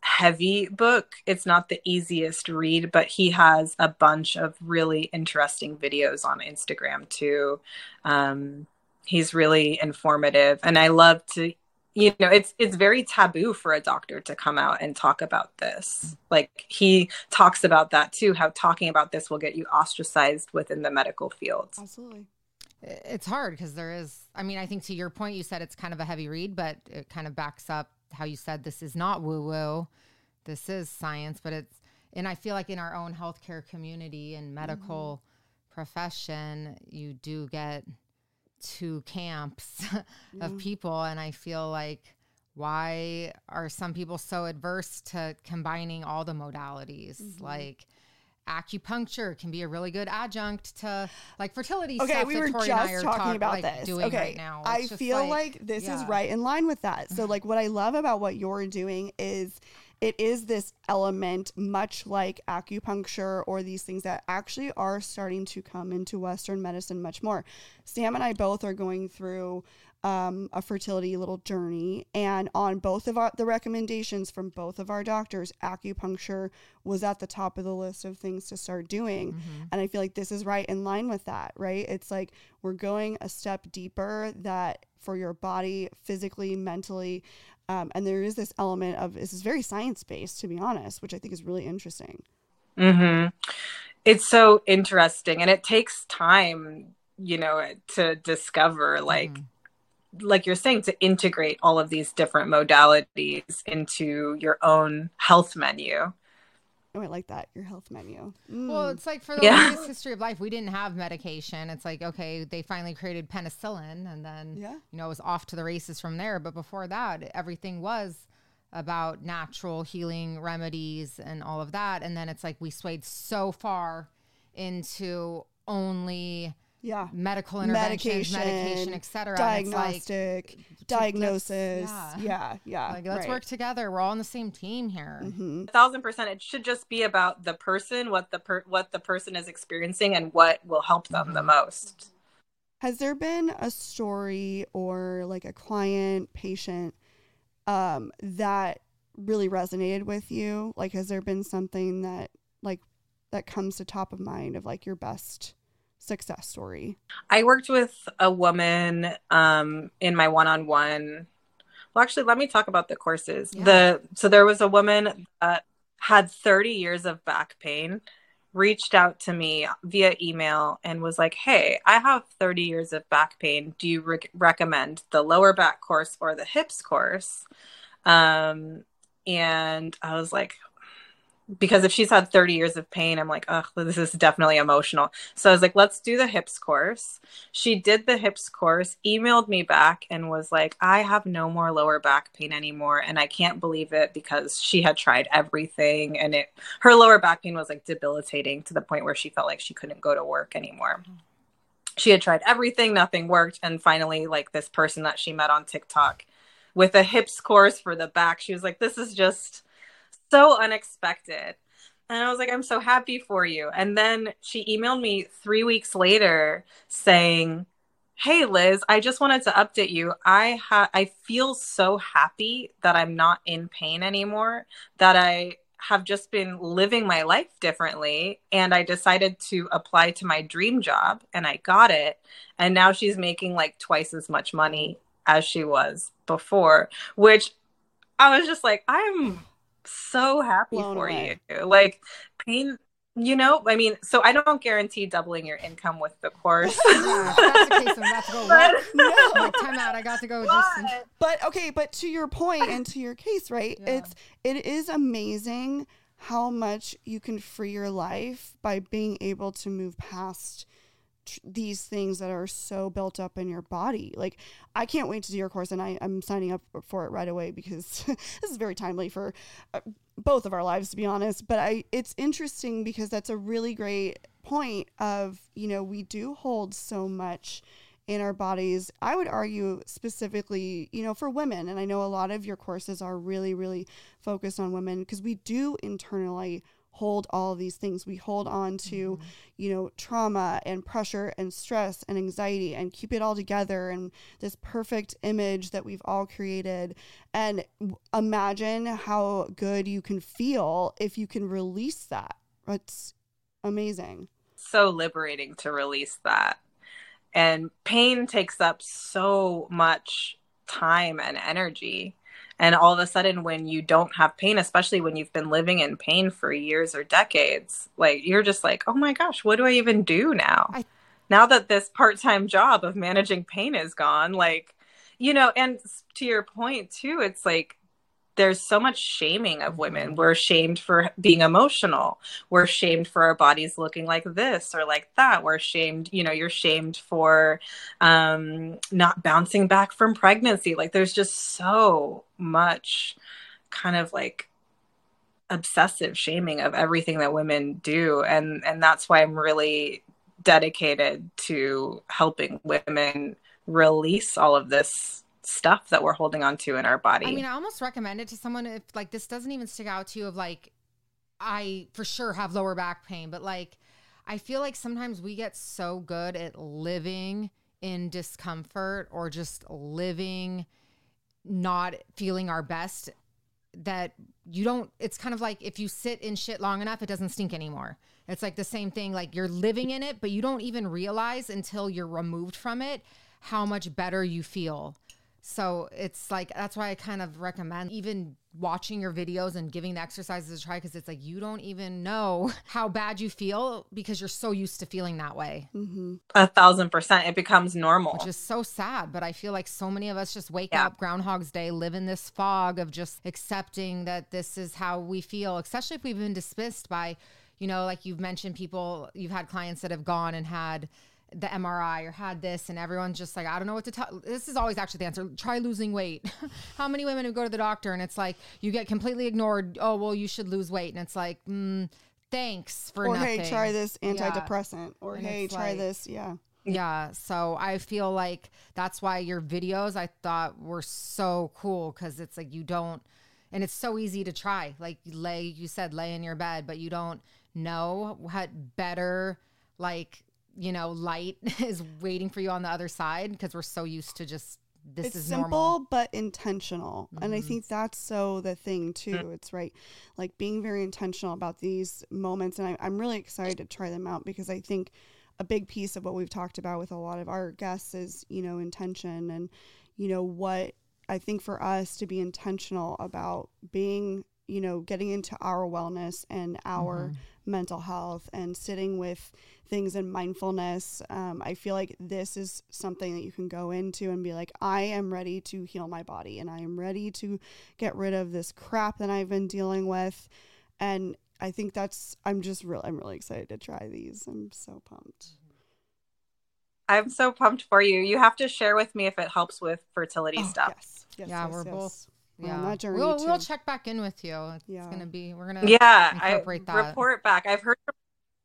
heavy book. It's not the easiest read, but he has a bunch of really interesting videos on Instagram too. Um, he's really informative and I love to you know it's it's very taboo for a doctor to come out and talk about this like he talks about that too how talking about this will get you ostracized within the medical field Absolutely. It's hard because there is, I mean, I think to your point, you said it's kind of a heavy read, but it kind of backs up how you said this is not woo woo. This is science, but it's, and I feel like in our own healthcare community and medical mm-hmm. profession, you do get two camps of mm. people. And I feel like, why are some people so adverse to combining all the modalities? Mm-hmm. Like, acupuncture can be a really good adjunct to like fertility Okay, stuff we were Tori just I talking talk- about like, this. doing okay, right now. I It's just feel like, this is right in line with that. So, like, what I love about what you're doing is it is this element, much like acupuncture or these things that actually are starting to come into Western medicine much more. Sam and I both are going through um, a fertility little journey, and on both of our, the recommendations from both of our doctors, acupuncture was at the top of the list of things to start doing. Mm-hmm. And I feel like this is right in line with that, right? It's like we're going a step deeper that for your body, physically, mentally. Um, and there is this element of this is very science based, to be honest, which I think is really interesting. hmm It's so interesting, and it takes time, you know, to discover like Mhm. like you're saying to integrate all of these different modalities into your own health menu. Oh, I like that. Your health menu. Well, Mm. it's like for the Yeah. longest history of life, we didn't have medication. It's like, okay, they finally created penicillin and then, Yeah. you know, it was off to the races from there. But before that, everything was about natural healing remedies and all of that. And then it's like we swayed so far into only yeah. medical interventions, medication, Medication, et cetera. Like, Diagnostic, diagnosis. yeah. Yeah. Yeah. like, let's right. work together. We're all on the same team here. Mhm. A thousand percent, it should just be about the person, what the per- what the person is experiencing, and what will help them the most. Has there been a story or like a client, patient um, that really resonated with you? Like, has there been something that like that comes to top of mind of like your best success story? I worked with a woman um, in my one-on-one. Well, actually, let me talk about the courses. Yeah. The so there was a woman that had 30 years of back pain, reached out to me via email and was like, "Hey, I have 30 years of back pain. Do you rec- recommend the lower back course or the hips course?" Um, and I was like, because if she's had 30 years of pain, I'm like, oh, this is definitely emotional. So I was like, let's do the hips course. She did the hips course, emailed me back, and was like, I have no more lower back pain anymore. And I can't believe it because she had tried everything and it her lower back pain was like debilitating to the point where she felt like she couldn't go to work anymore. She had tried everything, nothing worked. And finally, like this person that she met on TikTok with a hips course for the back, she was like, This is just so unexpected. And I was like, I'm so happy for you. And then she emailed me three weeks later saying, Hey Liz, I just wanted to update you. I ha- I feel so happy that I'm not in pain anymore, that I have just been living my life differently and I decided to apply to my dream job and I got it. And now she's making like twice as much money as she was before, which I was just like, I'm so happy Blown for away. you. Like pain, you know, I mean, so I don't guarantee doubling your income with the course. Yeah, that's the case, I'm about to go. But- No. Like, time out. I got to go. Just But- But okay, but to your point and to your case, right? Yeah. It's it is amazing how much you can free your life by being able to move past tr- these things that are so built up in your body. Like I can't wait to do your course and I, I'm signing up for it right away because this is very timely for uh, both of our lives to be honest. But I it's interesting because that's a really great point of, you know, we do hold so much in our bodies. I would argue specifically, you know, for women, and I know a lot of your courses are really, really focused on women because we do internally hold all of these things. We hold on to, mm-hmm. you know, trauma and pressure and stress and anxiety and keep it all together and this perfect image that we've all created. And imagine how good you can feel if you can release that. It's amazing. so liberating to release that. And pain takes up so much time and energy. And all of a sudden, when you don't have pain, especially when you've been living in pain for years or decades, like you're just like, oh my gosh, what do I even do now? I- now that this part time job of managing pain is gone, like, you know, and to your point too, it's like there's so much shaming of women. We're shamed for being emotional. We're shamed for our bodies looking like this or like that. We're shamed, you know, you're shamed for um, not bouncing back from pregnancy. Like there's just so much kind of like obsessive shaming of everything that women do and and that's why I'm really dedicated to helping women release all of this stuff that we're holding on to in our body. I mean, I almost recommend it to someone if like this doesn't even stick out to you of like I for sure have lower back pain, but like I feel like sometimes we get so good at living in discomfort or just living not feeling our best that you don't it's kind of like if you sit in shit long enough it doesn't stink anymore it's like the same thing like you're living in it but you don't even realize until you're removed from it how much better you feel so it's like that's why I kind of recommend even watching your videos and giving the exercises a try because it's like you don't even know how bad you feel because you're so used to feeling that way. Mm-hmm. A thousand percent. It becomes normal. Which is so sad. But I feel like so many of us just wake yeah. up Groundhog's Day, live in this fog of just accepting that this is how we feel, especially if we've been dismissed by, you know, like you've mentioned people, you've had clients that have gone and had the MRI or had this, and everyone's just like, I don't know what to tell. This is always actually the answer. Try losing weight. How many women who go to the doctor and it's like you get completely ignored? Oh, well, you should lose weight, and it's like, mm, thanks for or nothing. hey, try this antidepressant, yeah. or and hey, try like, this, yeah. Yeah, so I feel like that's why your videos I thought were so cool because it's like you don't, and it's so easy to try. Like lay, you said, lay in your bed, but you don't know what better like you know, light is waiting for you on the other side because we're so used to just this it's is simple normal. but intentional mm-hmm. and i mm-hmm. think that's so the thing too mm-hmm. it's right like being very intentional about these moments and I, i'm really excited to try them out because i think a big piece of what we've talked about with a lot of our guests is you know intention and you know what i think for us to be intentional about being you know getting into our wellness and our mm-hmm. mental health and sitting with things in mindfulness. Um, I feel like this is something that you can go into and be like, I am ready to heal my body and I am ready to get rid of this crap that I've been dealing with. And I think that's, I'm just really, I'm really excited to try these. I'm so pumped. I'm so pumped for you. You have to share with me if it helps with fertility oh, stuff. Yes. yes yeah, yes, we're yes. Both yeah, on that journey we'll, too. we'll check back in with you. It's yeah. gonna be we're gonna yeah incorporate I that. report back. I've heard from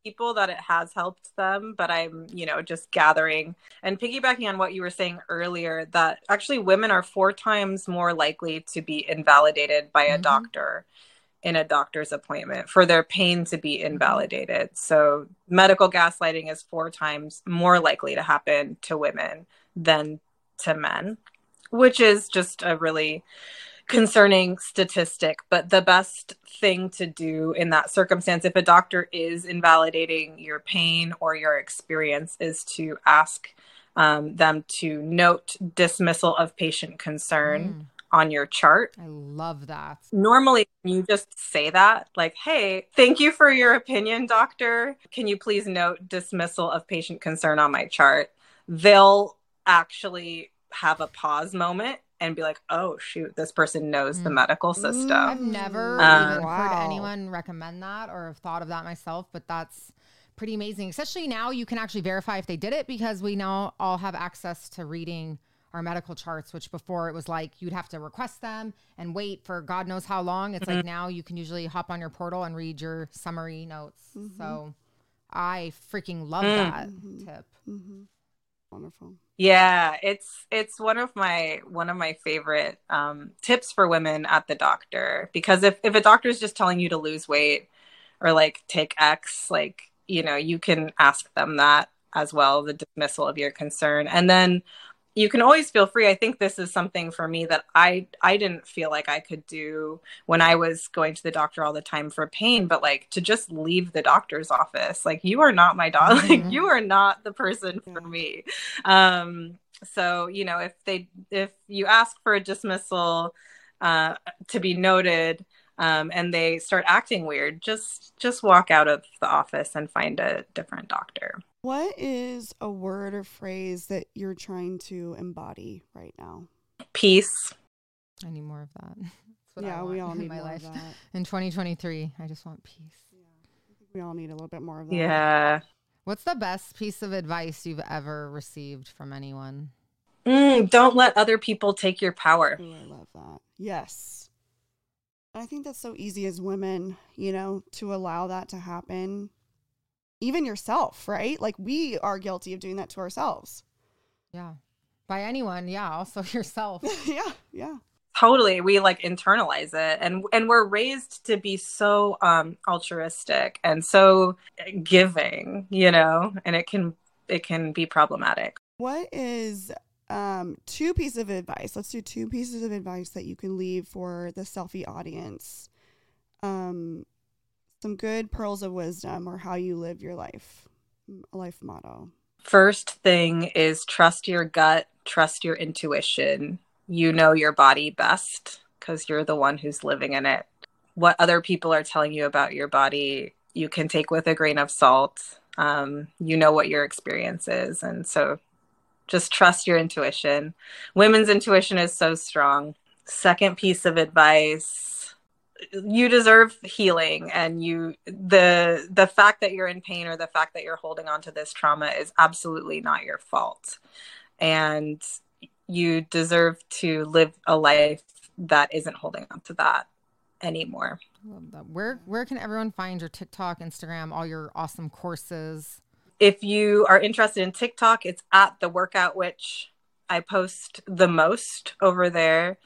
people that it has helped them, but I'm, you know, just gathering and piggybacking on what you were saying earlier that actually women are four times more likely to be invalidated by a mm-hmm. doctor in a doctor's appointment for their pain to be invalidated. So medical gaslighting is four times more likely to happen to women than to men, which is just a really concerning statistic, but the best thing to do in that circumstance, if a doctor is invalidating your pain or your experience, is to ask um, them to note dismissal of patient concern. Mm. On your chart. I love that. Normally, you just say that, like, hey, thank you for your opinion, doctor. Can you please note dismissal of patient concern on my chart? They'll actually have a pause moment and be like, oh shoot, this person knows mm. the medical system. I've never um, even wow. heard anyone recommend that or have thought of that myself, but that's pretty amazing. Especially now you can actually verify if they did it because we now all have access to reading our medical charts, which before it was like you'd have to request them and wait for God knows how long. It's mm-hmm. like now you can usually hop on your portal and read your summary notes. Mm-hmm. So I freaking love mm. that mm-hmm. tip. Wonderful. Yeah, it's it's one of my one of my favorite um, tips for women at the doctor because if if a doctor is just telling you to lose weight or like take X, like you know, you can ask them that as well, the dismissal of your concern, and then you can always feel free. I think this is something for me that I I didn't feel like I could do when I was going to the doctor all the time for pain, but like to just leave the doctor's office. Like you are not my dog. Mhm. Like you are not the person for me. Um so, you know, if they if you ask for a dismissal uh to be noted um, and they start acting weird, just just walk out of the office and find a different doctor. What is a word or phrase that you're trying to embody right now? Peace. I need more of that. That's what I yeah, we all in need my more life. of that. In 2023, I just want peace. We all need a little bit more of that. Yeah. What's the best piece of advice you've ever received from anyone? Mm, don't let other people take your power. Ooh, I love that. Yes. I think that's so easy as women, you know, to allow that to happen. Even yourself, right? Like we are guilty of doing that to ourselves. Yeah. By anyone. Yeah. Also yourself. yeah, yeah. Totally. We like internalize it and and we're raised to be so um altruistic and so giving, you know, and it can it can be problematic. What is um two pieces of advice? Let's do two pieces of advice that you can leave for the Cellfie audience. Um some good pearls of wisdom or how you live your life. Life motto. First thing is trust your gut, trust your intuition. You know your body best because you're the one who's living in it. What other people are telling you about your body, you can take with a grain of salt. Um, you know what your experience is. And so just trust your intuition. Women's intuition is so strong. Second piece of advice you deserve healing and you the the fact that you're in pain or the fact that you're holding on to this trauma is absolutely not your fault and you deserve to live a life that isn't holding on to that anymore that. Where where can everyone find your TikTok, Instagram, all your awesome courses? if you are interested in tiktok it's at the workout witch i post the most over there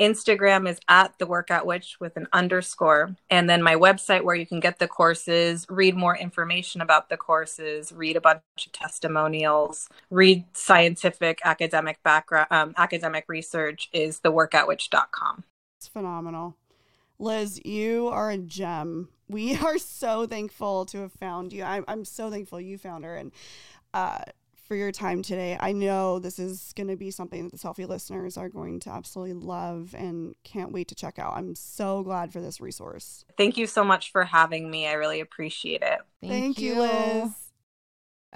Instagram is at the workout witch with an underscore. And then my website where you can get the courses, read more information about the courses, read a bunch of testimonials, read scientific academic background, um, academic research is theworkoutwitch.com. It's phenomenal. Liz, you are a gem. We are so thankful to have found you. I'm, I'm so thankful you found her and uh, for your time today. I know this is going to be something that the Cellfie listeners are going to absolutely love and can't wait to check out. I'm so glad for this resource. Thank you so much for having me. I really appreciate it. Thank, you, Liz.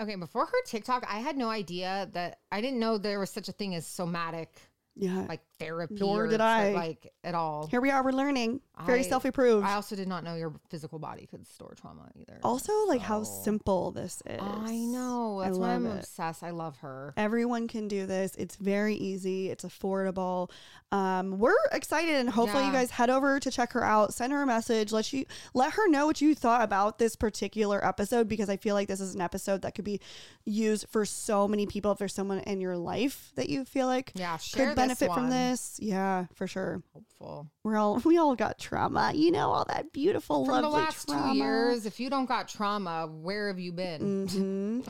Okay, before her TikTok, I had no idea that I didn't know there was such a thing as somatic Yeah. like therapy Nor or did I. like at all. Here we are. We're learning. Very I- self approved. I also did not know your physical body could store trauma either. Also, like how so- simple this is. I know. I That's why I'm love it. obsessed. I love her. Everyone can do this. It's very easy. It's affordable. Um, we're excited, and hopefully, you Yeah. guys head over to check her out. Send her a message. Let you let her know what you thought about this particular episode because I feel like this is an episode that could be used for so many people. If there's someone in your life that you feel like Yeah, share could benefit this from one. this, yeah, for sure. Hopeful. We're all we all got trauma. You know, all that beautiful, From the last trauma. two years, if you don't got trauma, where have you been? hmm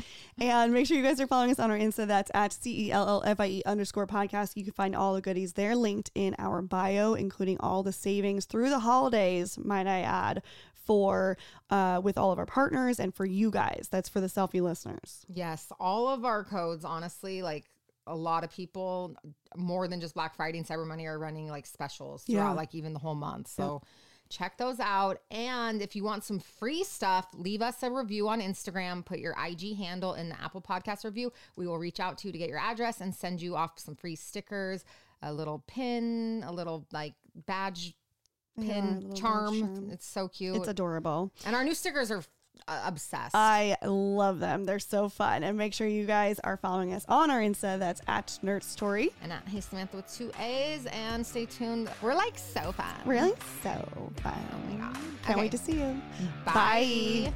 and make sure you guys are following us on our Insta. That's at C E L L F I E underscore podcast. You can find all the goodies there linked in our bio, including all the savings through the holidays, might I add, for uh, with all of our partners and for you guys. That's for the Cellfie listeners. Yes, all of our codes, honestly, like a lot of people, more than just Black Friday and Cyber Monday, are running like specials throughout, Yeah. like even the whole month. So check those out. And if you want some free stuff, leave us a review on Instagram. Put your IG handle in the Apple Podcast review. We will reach out to you to get your address and send you off some free stickers, a little pin, a little like badge pin badge charm. charm. It's so cute. It's adorable. and our new stickers are Uh, obsessed. I love them. They're so fun. And make sure you guys are following us on our Insta. That's at Nerd Story. and at Hey Samantha with two A's. And stay tuned. We're like so fun. Really? So fun. Oh my God. Can't Okay. wait to see you. Bye. Bye.